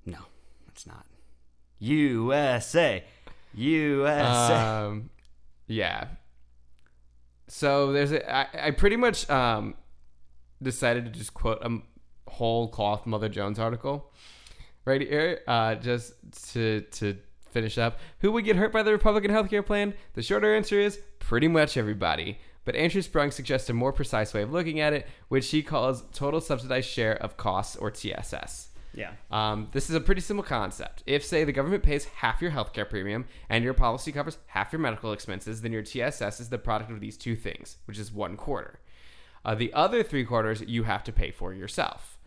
No, it's not. USA. USA. Um, yeah. So there's a. I, I pretty much um, decided to just quote a whole cloth Mother Jones article right here, uh, just to to finish up. Who would get hurt by the Republican healthcare plan? The shorter answer is pretty much everybody. But Andrew Sprung suggests a more precise way of looking at it, which he calls total subsidized share of costs or TSS. Yeah. Um, this is a pretty simple concept. If, say, the government pays half your healthcare premium and your policy covers half your medical expenses, then your TSS is the product of these two things, which is one quarter. Uh, the other three quarters you have to pay for yourself.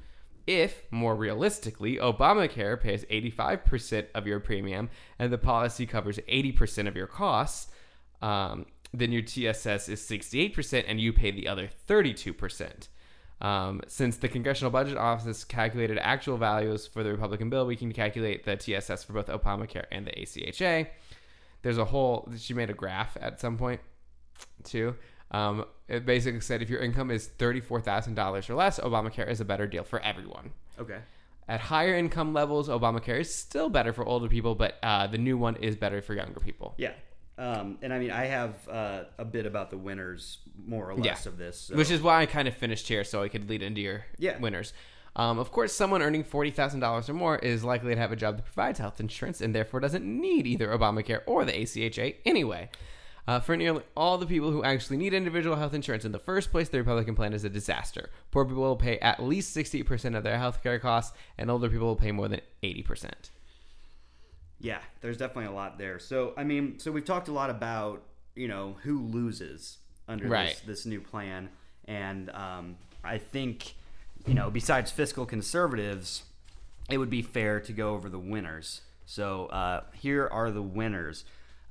If, more realistically, Obamacare pays 85% of your premium and the policy covers 80% of your costs, um, then your TSS is 68% and you pay the other 32%. Um, since the Congressional Budget Office calculated actual values for the Republican bill, we can calculate the TSS for both Obamacare and the ACHA. There's a whole, she made a graph at some point too. Um, it basically said if your income is $34,000 or less, Obamacare is a better deal for everyone. Okay. At higher income levels, Obamacare is still better for older people, but uh, the new one is better for younger people. Yeah. Um, and I mean, I have uh, a bit about the winners, more or less, Yeah. of this. so- Which is why I kind of finished here so I could lead into your Yeah. winners. Um, of course, someone earning forty thousand dollars or more is likely to have a job that provides health insurance and therefore doesn't need either Obamacare or the ACHA anyway. Uh, for nearly all the people who actually need individual health insurance in the first place, the Republican plan is a disaster. Poor people will pay at least 60% of their health care costs, and older people will pay more than 80%. Yeah, there's definitely a lot there. So, I mean, so we've talked a lot about, you know, who loses under Right. this, this new plan. And um, I think, you know, besides fiscal conservatives, it would be fair to go over the winners. So, uh, here are the winners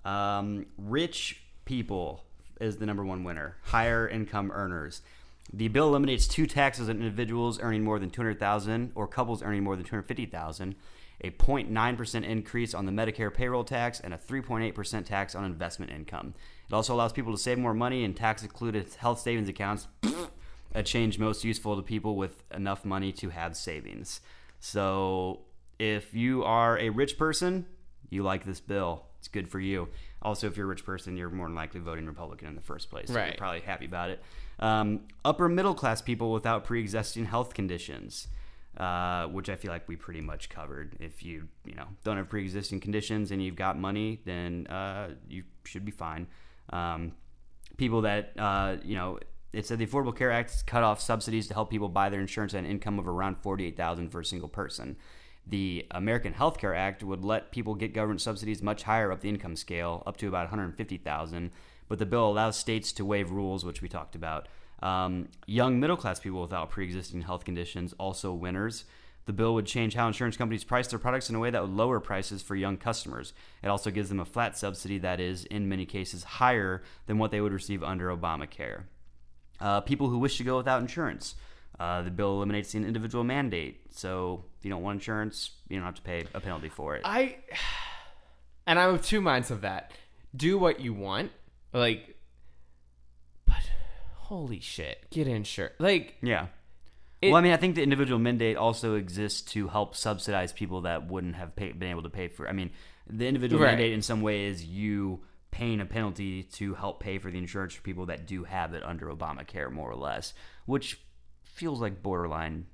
um, rich people is the number one winner, higher income earners. The bill eliminates two taxes on individuals earning more than 200,000 or couples earning more than 250,000, a 0.9% increase on the Medicare payroll tax and a 3.8% tax on investment income. It also allows people to save more money in tax included health savings accounts, a change most useful to people with enough money to have savings. So, if you are a rich person, you like this bill. It's good for you. Also, if you're a rich person, you're more than likely voting Republican in the first place. So You're Right. probably happy about it. Um, upper middle class people without pre existing health conditions. Uh, which I feel like we pretty much covered. If you you know don't have pre-existing conditions and you've got money, then uh, you should be fine. Um, people that uh, you know it said the affordable care act cut off subsidies to help people buy their insurance at an income of around 48000 for a single person the american health care act would let people get government subsidies much higher up the income scale up to about 150000 but the bill allows states to waive rules which we talked about um, young middle class people without pre-existing health conditions also winners the bill would change how insurance companies price their products in a way that would lower prices for young customers. It also gives them a flat subsidy that is, in many cases, higher than what they would receive under Obamacare. Uh, people who wish to go without insurance. Uh, the bill eliminates the individual mandate. So if you don't want insurance, you don't have to pay a penalty for it. I and I'm of two minds of that. Do what you want, like, holy shit, get insured. Like, yeah. It- well, I mean, I think the individual mandate also exists to help subsidize people that wouldn't have pay, been able to pay for. I mean, the individual Right. mandate in some way is you paying a penalty to help pay for the insurance for people that do have it under Obamacare, more or less, which feels like borderline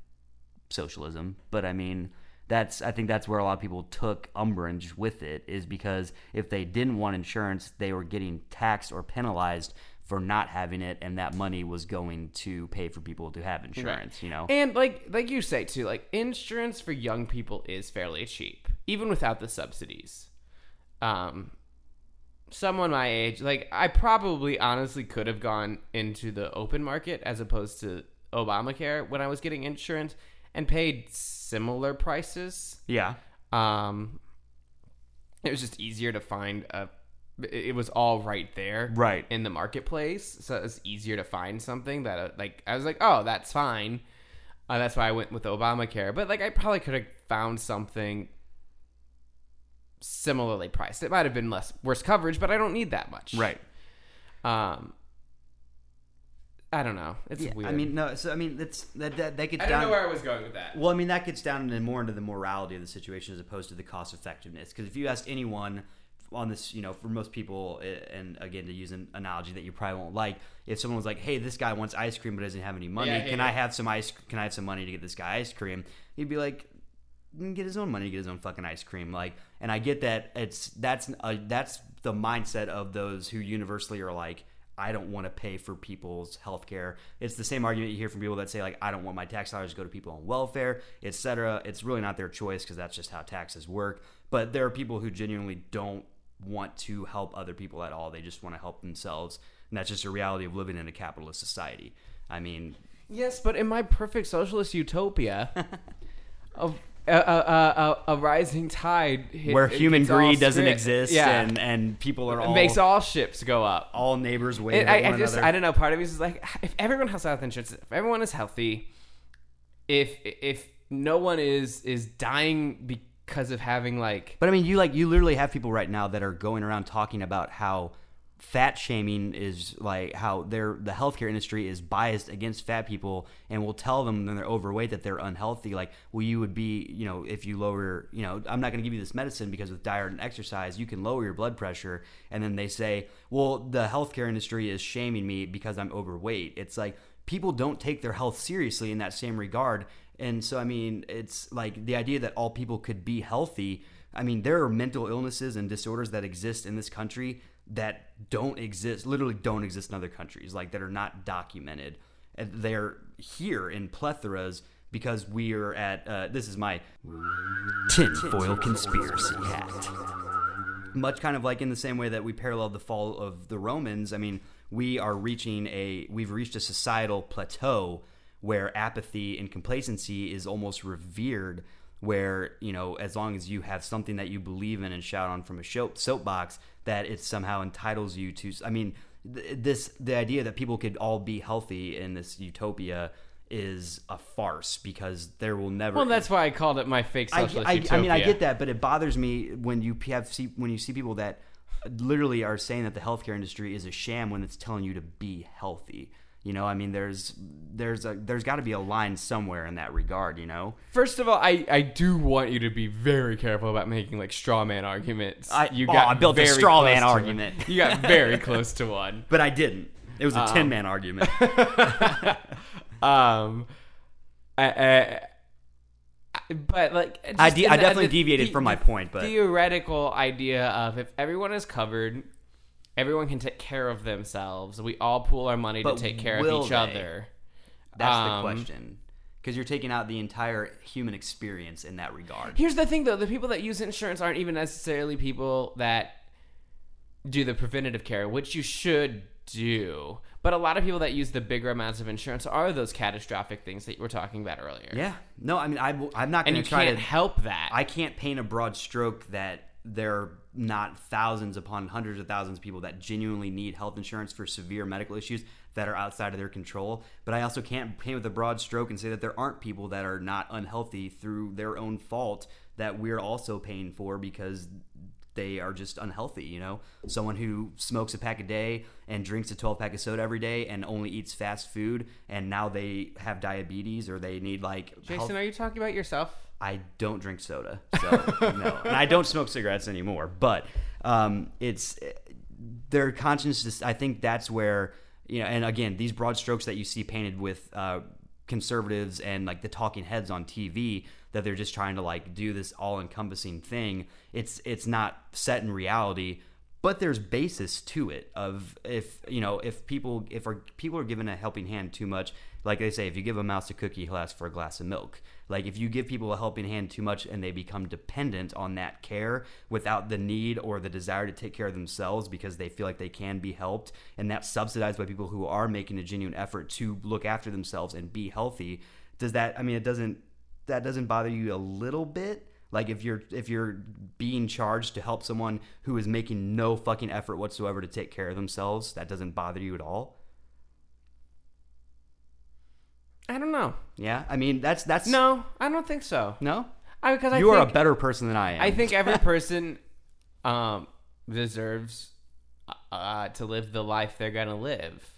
socialism. But I mean, that's I think that's where a lot of people took umbrage with it is because if they didn't want insurance, they were getting taxed or penalized for not having it, and that money was going to pay for people to have insurance. You know, and like like you say too, like insurance for young people is fairly cheap, even without the subsidies. Um, someone my age, like I probably honestly could have gone into the open market as opposed to Obamacare when I was getting insurance and paid similar prices. yeah, Um, it was just easier to find a. It it was all right there, Right. in the marketplace, so it was easier to find something that, uh, like, I was like, oh, that's fine. Uh, that's why I went with Obamacare. But like, I probably could have found something similarly priced. It might have been less worse coverage, but I don't need that much. right. Um, I don't know. It's Yeah, weird. I mean, no. So I mean, that's that that, that gets I don't down. know where I was going with that. Well, I mean, that gets down into more into the morality of the situation as opposed to the cost effectiveness. Because if you asked anyone on this, you know, for most people, eh, and again, to use an analogy that you probably won't like, if someone was like, "Hey, this guy wants ice cream but doesn't have any money. Yeah, I can I it. have some ice? Can I have some money to get this guy ice cream?" He'd be like, "Mm, "Get his own money get his own fucking ice cream." Like, and I get that it's that's uh, that's the mindset of those who universally are like. I don't want to pay for people's health care. It's the same argument you hear from people that say like I don't want my tax dollars to go to people on welfare, etc. It's really not their choice because that's just how taxes work. But there are people who genuinely don't want to help other people at all. They just want to help themselves, and that's just a reality of living in a capitalist society. I mean, Yes, but in my perfect socialist utopia, of a, a, a, a, rising tide hit, where human greed doesn't exist, yeah, and and people are it all makes all ships go up. all neighbors wave I, I just another. I don't know. Part of me is like, if everyone has health insurance, if everyone is healthy, if if no one is is dying because of having like But I mean, you like you literally have people right now that are going around talking about how fat shaming is like how their the healthcare industry is biased against fat people and will tell them when they're overweight that they're unhealthy. Like well you would be you know if you lower you know i'm not going to give you this medicine because with diet and exercise you can lower your blood pressure. And then they say well the healthcare industry is shaming me because i'm overweight. It's like people don't take their health seriously in that same regard And so, I mean, it's like the idea that all people could be healthy. I mean, there are mental illnesses and disorders that exist in this country that don't exist, literally don't exist in other countries, like that are not documented. And they're here in plethoras because we are at, uh, this is my tinfoil conspiracy hat much kind of like in the same way that we paralleled the fall of the Romans. I mean, we are reaching a we've reached a societal plateau where apathy and complacency is almost revered. Where you know, as long as you have something that you believe in and shout on from a show, soapbox, that it somehow entitles you to. I mean, th- this the idea that people could all be healthy in this utopia is a farce because there will never. Well, that's why I called it my fake I, I, utopia. I mean, I get that, but it bothers me when you have see when you see people that literally are saying that the healthcare industry is a sham when it's telling you to be healthy. You know, I mean, there's there's a there's got to be a line somewhere in that regard. You know, First of all, I, I do want you to be very careful about making like straw man arguments. I- you oh, I built a straw man to one. argument. You got very close to one. but I didn't. It was a ten man argument. Um, I, I, I- but like I de- I definitely the- deviated the- from my point, but theoretical idea of if everyone is covered, everyone can take care of themselves. We all pool our money But to take care of each they? other. that's um, the question. Because you're taking out the entire human experience in that regard. Here's the thing, though: the people that use insurance aren't even necessarily people that do the preventative care, which you should do. But a lot of people that use the bigger amounts of insurance are those catastrophic things that you were talking about earlier. Yeah. No, I mean, I, am not and going you to try can't to help that. I can't paint a broad stroke that there are not thousands upon hundreds of thousands of people that genuinely need health insurance for severe medical issues that are outside of their control. But I also can't paint with a broad stroke and say that there aren't people that are not unhealthy through their own fault that we're also paying for because they are just unhealthy, you know? Someone who smokes a pack a day and drinks a 12 pack of soda every day and only eats fast food and now they have diabetes or they need like health- Jason, are you talking about yourself? I don't drink soda, so no, and I don't smoke cigarettes anymore. But um, it's their conscience. I think that's where you know. And again, these broad strokes that you see painted with uh, conservatives and like the talking heads on TV that they're just trying to like do this all-encompassing thing. It's it's not set in reality. But there's basis to it of if you know if people if our, people are given a helping hand too much, like they say, if you give a mouse a cookie, he'll ask for a glass of milk. Like if you give people a helping hand too much and they become dependent on that care without the need or the desire to take care of themselves because they feel like they can be helped, and that's subsidized by people who are making a genuine effort to look after themselves and be healthy. Does that? I mean, it doesn't. That doesn't bother you a little bit? Like if you're if you're being charged to help someone who is making no fucking effort whatsoever to take care of themselves, that doesn't bother you at all? I don't know. Yeah, I mean that's that's No, I don't think so. no. I, because I you are a think- better person than I am. I think every person um, deserves uh, to live the life they're gonna live,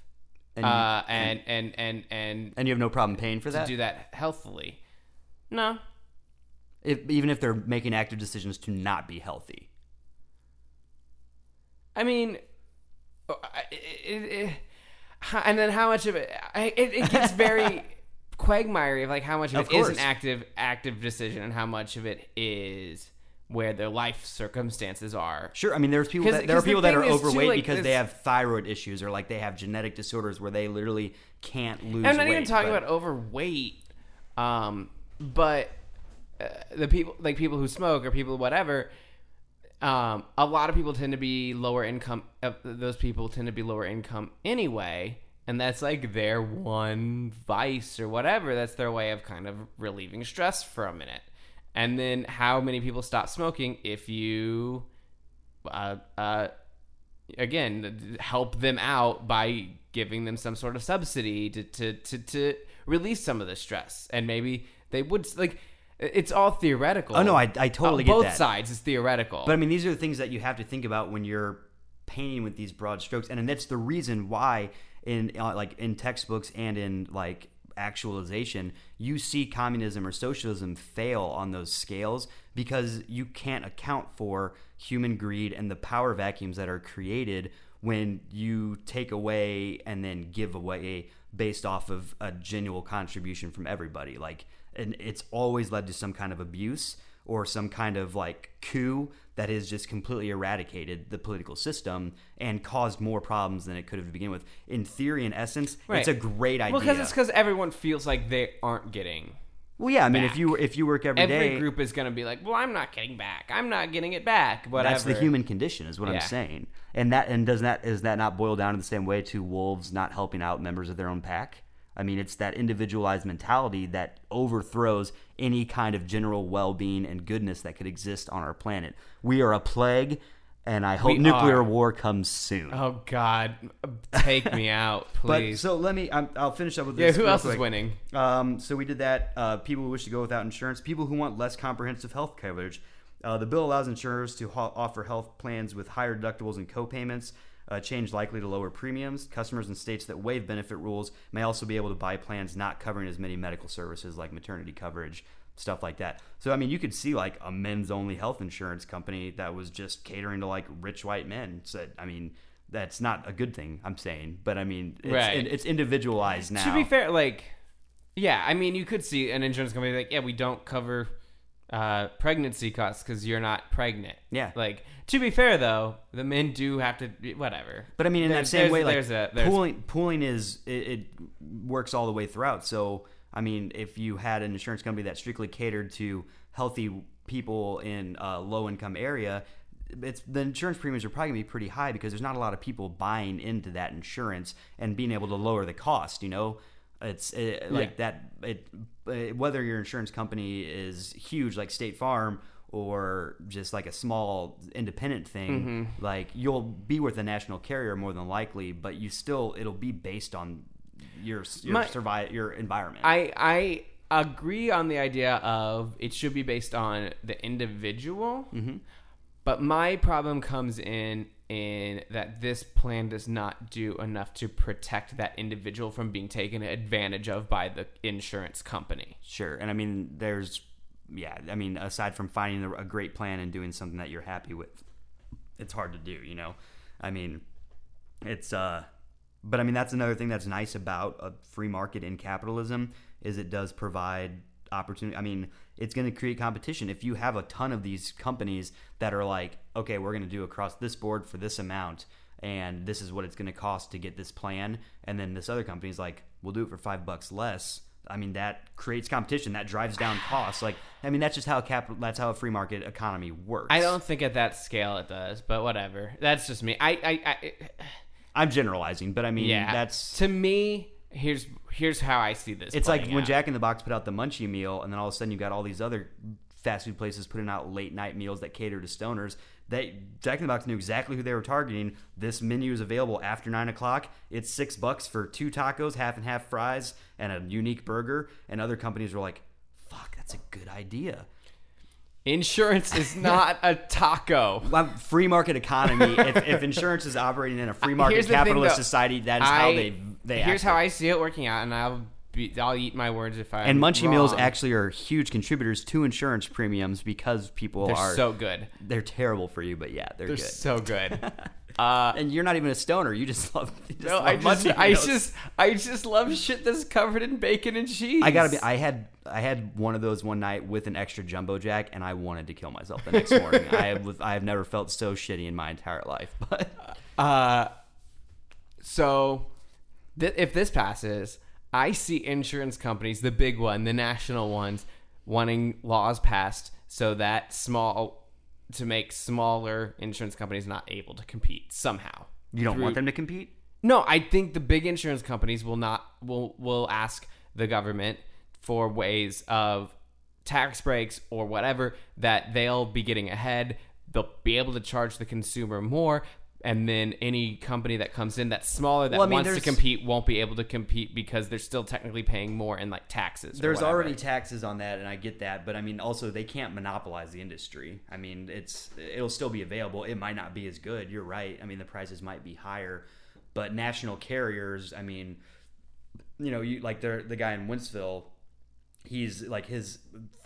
and, you, uh, and, and and and and you have no problem paying for that? do that healthfully. No, if, even if they're making active decisions to not be healthy. I mean, uh, it, it, it, and then how much of it? I, it, it gets very quagmiry of like how much of, Of it is an active active decision and how much of it is where their life circumstances are. Sure, I mean there's people that there are 'cause the people that are is, too, overweight like, because they have thyroid issues or like they have genetic disorders where they literally can't lose. I'm not even talking but- about overweight, um, but uh, the people like people who smoke or people whatever. Um, a lot of people tend to be lower income. Uh, those people tend to be lower income anyway, and that's like their one vice or whatever. That's their way of kind of relieving stress for a minute. And then, how many people stop smoking if you, uh, uh, again help them out by giving them some sort of subsidy to to to, to release some of the stress and maybe they would like it's all theoretical Oh, no, I- I totally On get both that. sides is theoretical But I mean, these are the things that you have to think about when you're painting with these broad strokes, and, and that's the reason why in uh, like in textbooks and in like actualization, you see communism or socialism fail on those scales because you can't account for human greed and the power vacuums that are created when you take away and then give away based off of a genuine contribution from everybody. Like and it's always led to some kind of abuse or some kind of like coup that has just completely eradicated the political system and caused more problems than it could have to begin with. In theory, in essence, it's a great idea. Well, because it's because everyone feels like they aren't getting. Well, yeah, I mean, if you if you work every day, every Every day, group is going to be like, "Well, I'm not getting back. I'm not getting it back." Whatever. that's the human condition, is what Yeah. I'm saying. And that and does that is that not boil down in the same way to wolves not helping out members of their own pack? I mean, it's that individualized mentality that overthrows any kind of general well-being and goodness that could exist on our planet. We are a plague, and I hope We nuclear are. war comes soon. Oh God, take me out, but please. so let me. I'm, I'll finish up with this. yeah, who real else is quick. winning? Um, so we did that. Uh, people who wish to go without insurance, people who want less comprehensive health coverage. Uh, the bill allows insurers to ho- offer health plans with higher deductibles and co-payments. Uh, change likely to lower premiums. Customers in states that waive benefit rules may also be able to buy plans not covering as many medical services like maternity coverage, stuff like that. So I mean, you could see like a men's-only health insurance company that was just catering to like rich white men. So I mean, that's not a good thing. I'm saying, but I mean, it's, Right. it- it's individualized now. To be fair, like, yeah, I mean, you could see an insurance company like, yeah, we don't cover uh, pregnancy costs because you're not pregnant. Yeah. Like, to be fair though, the men do have to whatever. But I mean, in that same way, like there's a- there's- pooling, pooling is it, it works all the way throughout. So I mean, if you had an insurance company that strictly catered to healthy people in a low income area, it's the insurance premiums are probably gonna be pretty high because there's not a lot of people buying into that insurance and being able to lower the cost. You know, it's it, like that. It uh, whether your insurance company is huge like State Farm or just like a small independent thing, like you'll be with a national carrier more than likely, but you still it'll be based on your your My- survive your environment. I I agree on the idea of it should be based on the individual, Mm-hmm. but my problem comes in in that this plan does not do enough to protect that individual from being taken advantage of by the insurance company. Sure, and I mean, there's, yeah, I mean, aside from finding a great plan and doing something that you're happy with, it's hard to do. You know, I mean, it's, uh, but I mean, that's another thing that's nice about a free market in capitalism is it does provide opportunity. I mean, it's going to create competition. If you have a ton of these companies that are like, okay, we're going to do across this board for this amount. And this is what it's going to cost to get this plan, and then this other company's like, "We'll do it for five bucks less." I mean, that creates competition. That drives down costs. Like, I mean, that's just how capital. That's how a free market economy works. I don't think at that scale it does, but whatever. That's just me. I I, I I'm generalizing, but I mean, yeah. that's. to me. Here's here's how I see this. It's like when out. Jack in the Box put out the Munchie meal, and then all of a sudden you got all these other fast food places putting out late night meals that cater to stoners. They Jack in the Box knew exactly who they were targeting. This menu is available after nine o'clock. It's six bucks for two tacos, half and half fries, and a unique burger. And other companies were like, "Fuck, that's a good idea." Insurance is not a taco. Well, free market economy. if, if insurance is operating in a free market the thing, capitalist though. society, that is how they they. Here's how I see it working out, and I'll be, I'll eat my words if I And Munchie Meals actually are huge contributors to insurance premiums because people they're are so good. they're terrible for you, but yeah, they're, They're good. so good. Uh, and you're not even a stoner. You just love. You just no, love I just I just I just love shit that's covered in bacon and cheese. I gotta be. I had I had one of those one night with an extra jumbo jack, and I wanted to kill myself the next morning. I have I have never felt so shitty in my entire life. But Uh, so th- if this passes, I see insurance companies, the big one, the national ones, wanting laws passed so that small to make smaller insurance companies not able to compete somehow. you don't Through- want them to compete. No, I think the big insurance companies will not will will ask the government for ways of tax breaks or whatever that they'll be getting ahead. They'll be able to charge the consumer more, and then any company that comes in that's smaller that Well, I mean, wants to compete won't be able to compete because they're still technically paying more in like taxes. There's already taxes on that, and I get that. But I mean, also they can't monopolize the industry. I mean, it's it'll still be available. It might not be as good. You're right. I mean, the prices might be higher, but national carriers. I mean, you know, you like the the guy in Wentzville. He's like his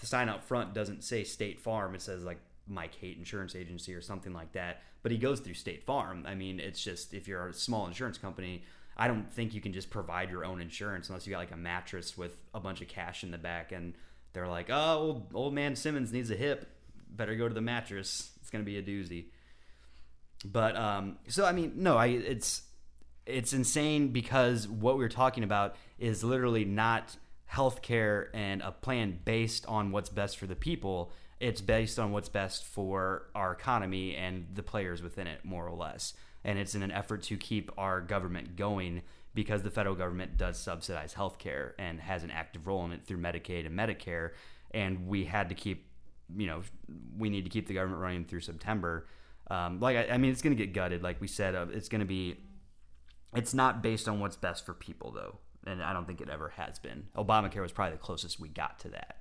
sign out front doesn't say State Farm. It says like Mike Haight Insurance Agency or something like that. But he goes through State Farm. I mean, it's just if you're a small insurance company, I don't think you can just provide your own insurance unless you got like a mattress with a bunch of cash in the back and they're like, oh, old, old man Simmons needs a hip. Better go to the mattress. It's gonna be a doozy. But um, so I mean, no, I it's it's insane because what we're talking about is literally not healthcare and a plan based on what's best for the people. It's based on what's best for our economy and the players within it, more or less. And it's in an effort to keep our government going because the federal government does subsidize healthcare and has an active role in it through Medicaid and Medicare. And we had to keep, you know, we need to keep the government running through September. Um, like, I, I mean, it's going to get gutted. Like we said, uh, it's going to be it's not based on what's best for people, though, and I don't think it ever has been. Obamacare was probably the closest we got to that,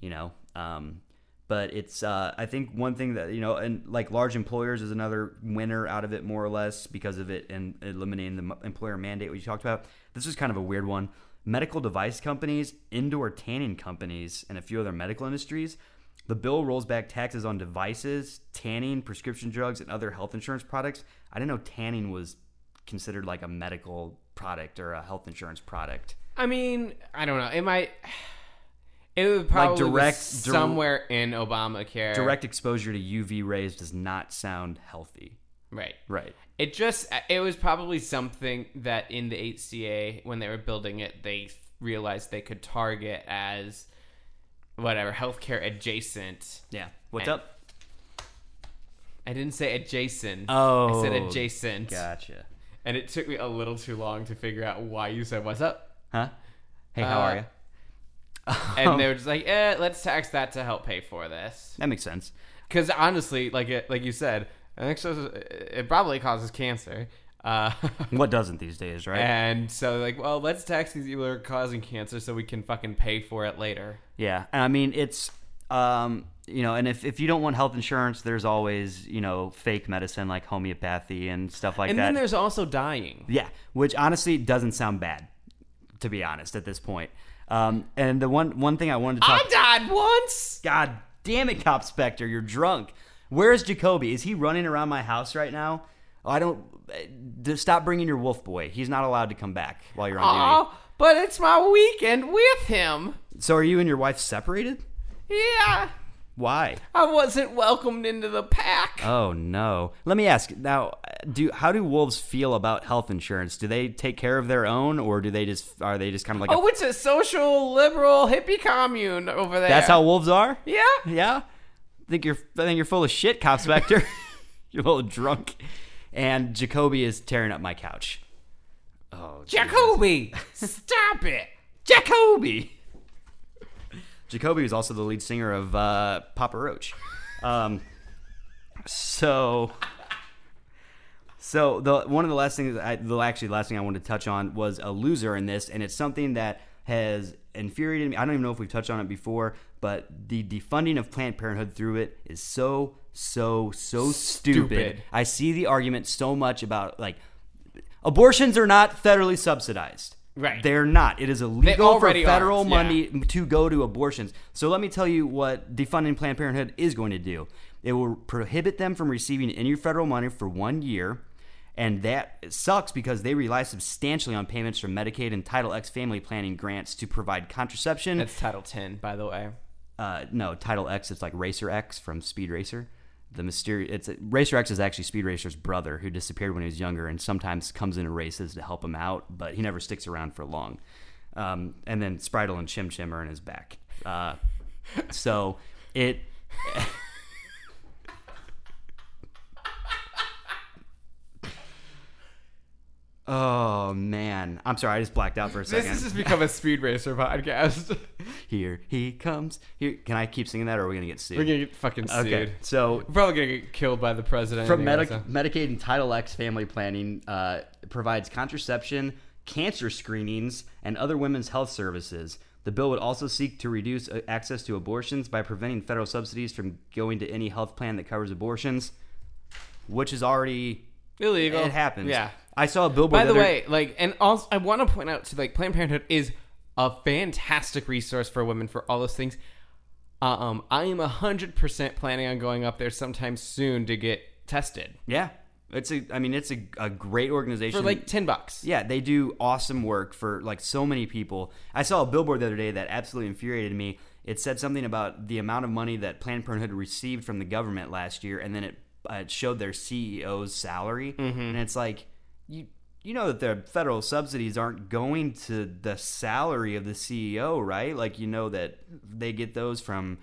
you know. Um, but it's uh, I think one thing that you know, and like large employers is another winner out of it, more or less, because of it and eliminating the employer mandate we talked about. This is kind of a weird one. Medical device companies, indoor tanning companies, and a few other medical industries. The bill rolls back taxes on devices, tanning, prescription drugs, and other health insurance products. I didn't know tanning was considered like a medical product or a health insurance product. I mean, I don't know. It might. It would probably direct- direct dir- somewhere in Obamacare. Direct exposure to UV rays does not sound healthy. right? Right. It just it was probably something that in the HCA when they were building it they realized they could target as whatever healthcare adjacent. Yeah. What's And- up? I didn't say adjacent. Oh, I said adjacent. Gotcha. And it took me a little too long to figure out why you said what's up. Huh? Hey, how Uh, are you? And they were just like, "Eh, let's tax that to help pay for this." That makes sense. Because honestly, like it, like you said, an exercise it probably causes cancer. Uh, What doesn't these days, right? And so, like, well, let's tax these people who are causing cancer so we can fucking pay for it later. Yeah, and I mean it's um, you know, and if if you don't want health insurance, there's always you know fake medicine like homeopathy and stuff like and that. And then there's also dying. Yeah, which honestly doesn't sound bad, to be honest, at this point. Um, and the one one thing I wanted to talk. I died once. God damn it, Copspecter, you're drunk. Where's Jacoby? Is he running around my house right now? Oh, I don't. uh, Stop bringing your wolf boy. He's not allowed to come back while you're on duty. Oh, but it's my weekend with him. So are you and your wife separated? Yeah, Why? I wasn't welcomed into the pack. Oh no. Let me ask now. Do how do wolves feel about health insurance? Do they take care of their own, or do they just are they just kind of like? oh, a, it's a social liberal hippie commune over there. that's how wolves are. Yeah. Yeah. I think you're. I think you're full of shit, Copspecter. you're a little drunk. And Jacoby is tearing up my couch. Oh, Jesus. Jacoby, stop it. Jacoby. Jacoby was also the lead singer of uh, Papa Roach. Um, so, so the one of the last things, I, the actually last thing I wanted to touch on was a loser in this, and it's something that has infuriated me. I don't even know if we've touched on it before, but the defunding of Planned Parenthood through it is so, so, so stupid. Stupid. I see the argument so much about like abortions are not federally subsidized. Right. They're not. It is illegal for federal yeah. money to go to abortions. So let me tell you what defunding Planned Parenthood is going to do. It will prohibit them from receiving any federal money for one year. And that sucks because they rely substantially on payments from Medicaid and Title X family planning grants to provide contraception. That's Title 10, by the way. uh, no, Title X. It's like Racer X from Speed Racer. The mysterious. It's Racer X is actually Speed Racer's brother who disappeared when he was younger, and sometimes comes into races to help him out, but he never sticks around for long. Um, and then Spritle and Chim Chim are in his back. Uh, so it. Oh man, I'm sorry. I just blacked out for a second. This has become a Speed Racer podcast. Here he comes. Here, can I keep singing that, or are we gonna get sued? We're gonna get fucking sued. Okay, so We're probably gonna get killed by the president. from anyway, Medi- so- Medicaid and Title X family planning uh, provides contraception, cancer screenings, and other women's health services. The bill would also seek to reduce uh, access to abortions by preventing federal subsidies from going to any health plan that covers abortions, which is already Illegal. It happens. Yeah. I saw a billboard. By the way, like, and also, I want to point out to like Planned Parenthood is a fantastic resource for women for all those things. Um, I am hundred percent planning on going up there sometime soon to get tested yeah, it's a. I mean, it's a, a great organization for like ten bucks. Yeah, they do awesome work for like so many people. I saw a billboard the other day that absolutely infuriated me. it said something about the amount of money that Planned Parenthood received from the government last year, and then it, uh, it showed their CEO's salary, and it's like you you know that the federal subsidies aren't going to the salary of the CEO, right? Like you know that they get those from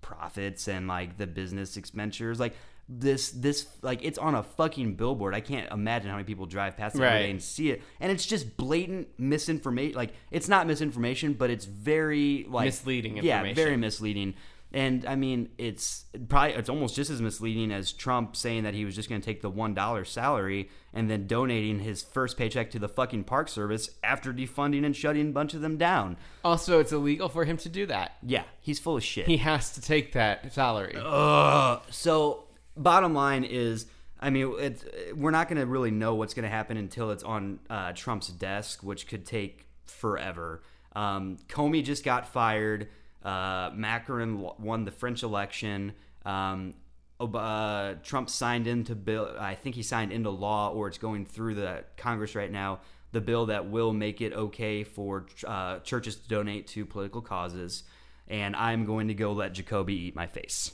profits and like the business expenditures, like. This, this, like, it's on a fucking billboard. I can't imagine how many people drive past it every Right. day and see it, and it's just blatant misinformation. Like, it's not misinformation, but it's very like Misleading Yeah, very misleading. And I mean, it's probably it's almost just as misleading as Trump saying that he was just going to take the one dollar salary and then donating his first paycheck to the fucking Park Service after defunding and shutting a bunch of them down. Also, it's illegal for him to do that. Yeah, he's full of shit. He has to take that salary. Ugh. So, bottom line is, I mean, it's, we're not going to really know what's going to happen until it's on uh, Trump's desk, which could take forever. Um, Comey just got fired. Uh, Macron won the French election. Um, uh, Trump signed into bill. I think he signed into law, or it's going through the Congress right now. The bill that will make it okay for uh, churches to donate to political causes. And I'm going to go let Jacoby eat my face.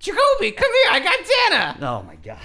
Jacoby, come here. I got Dana. Oh my god.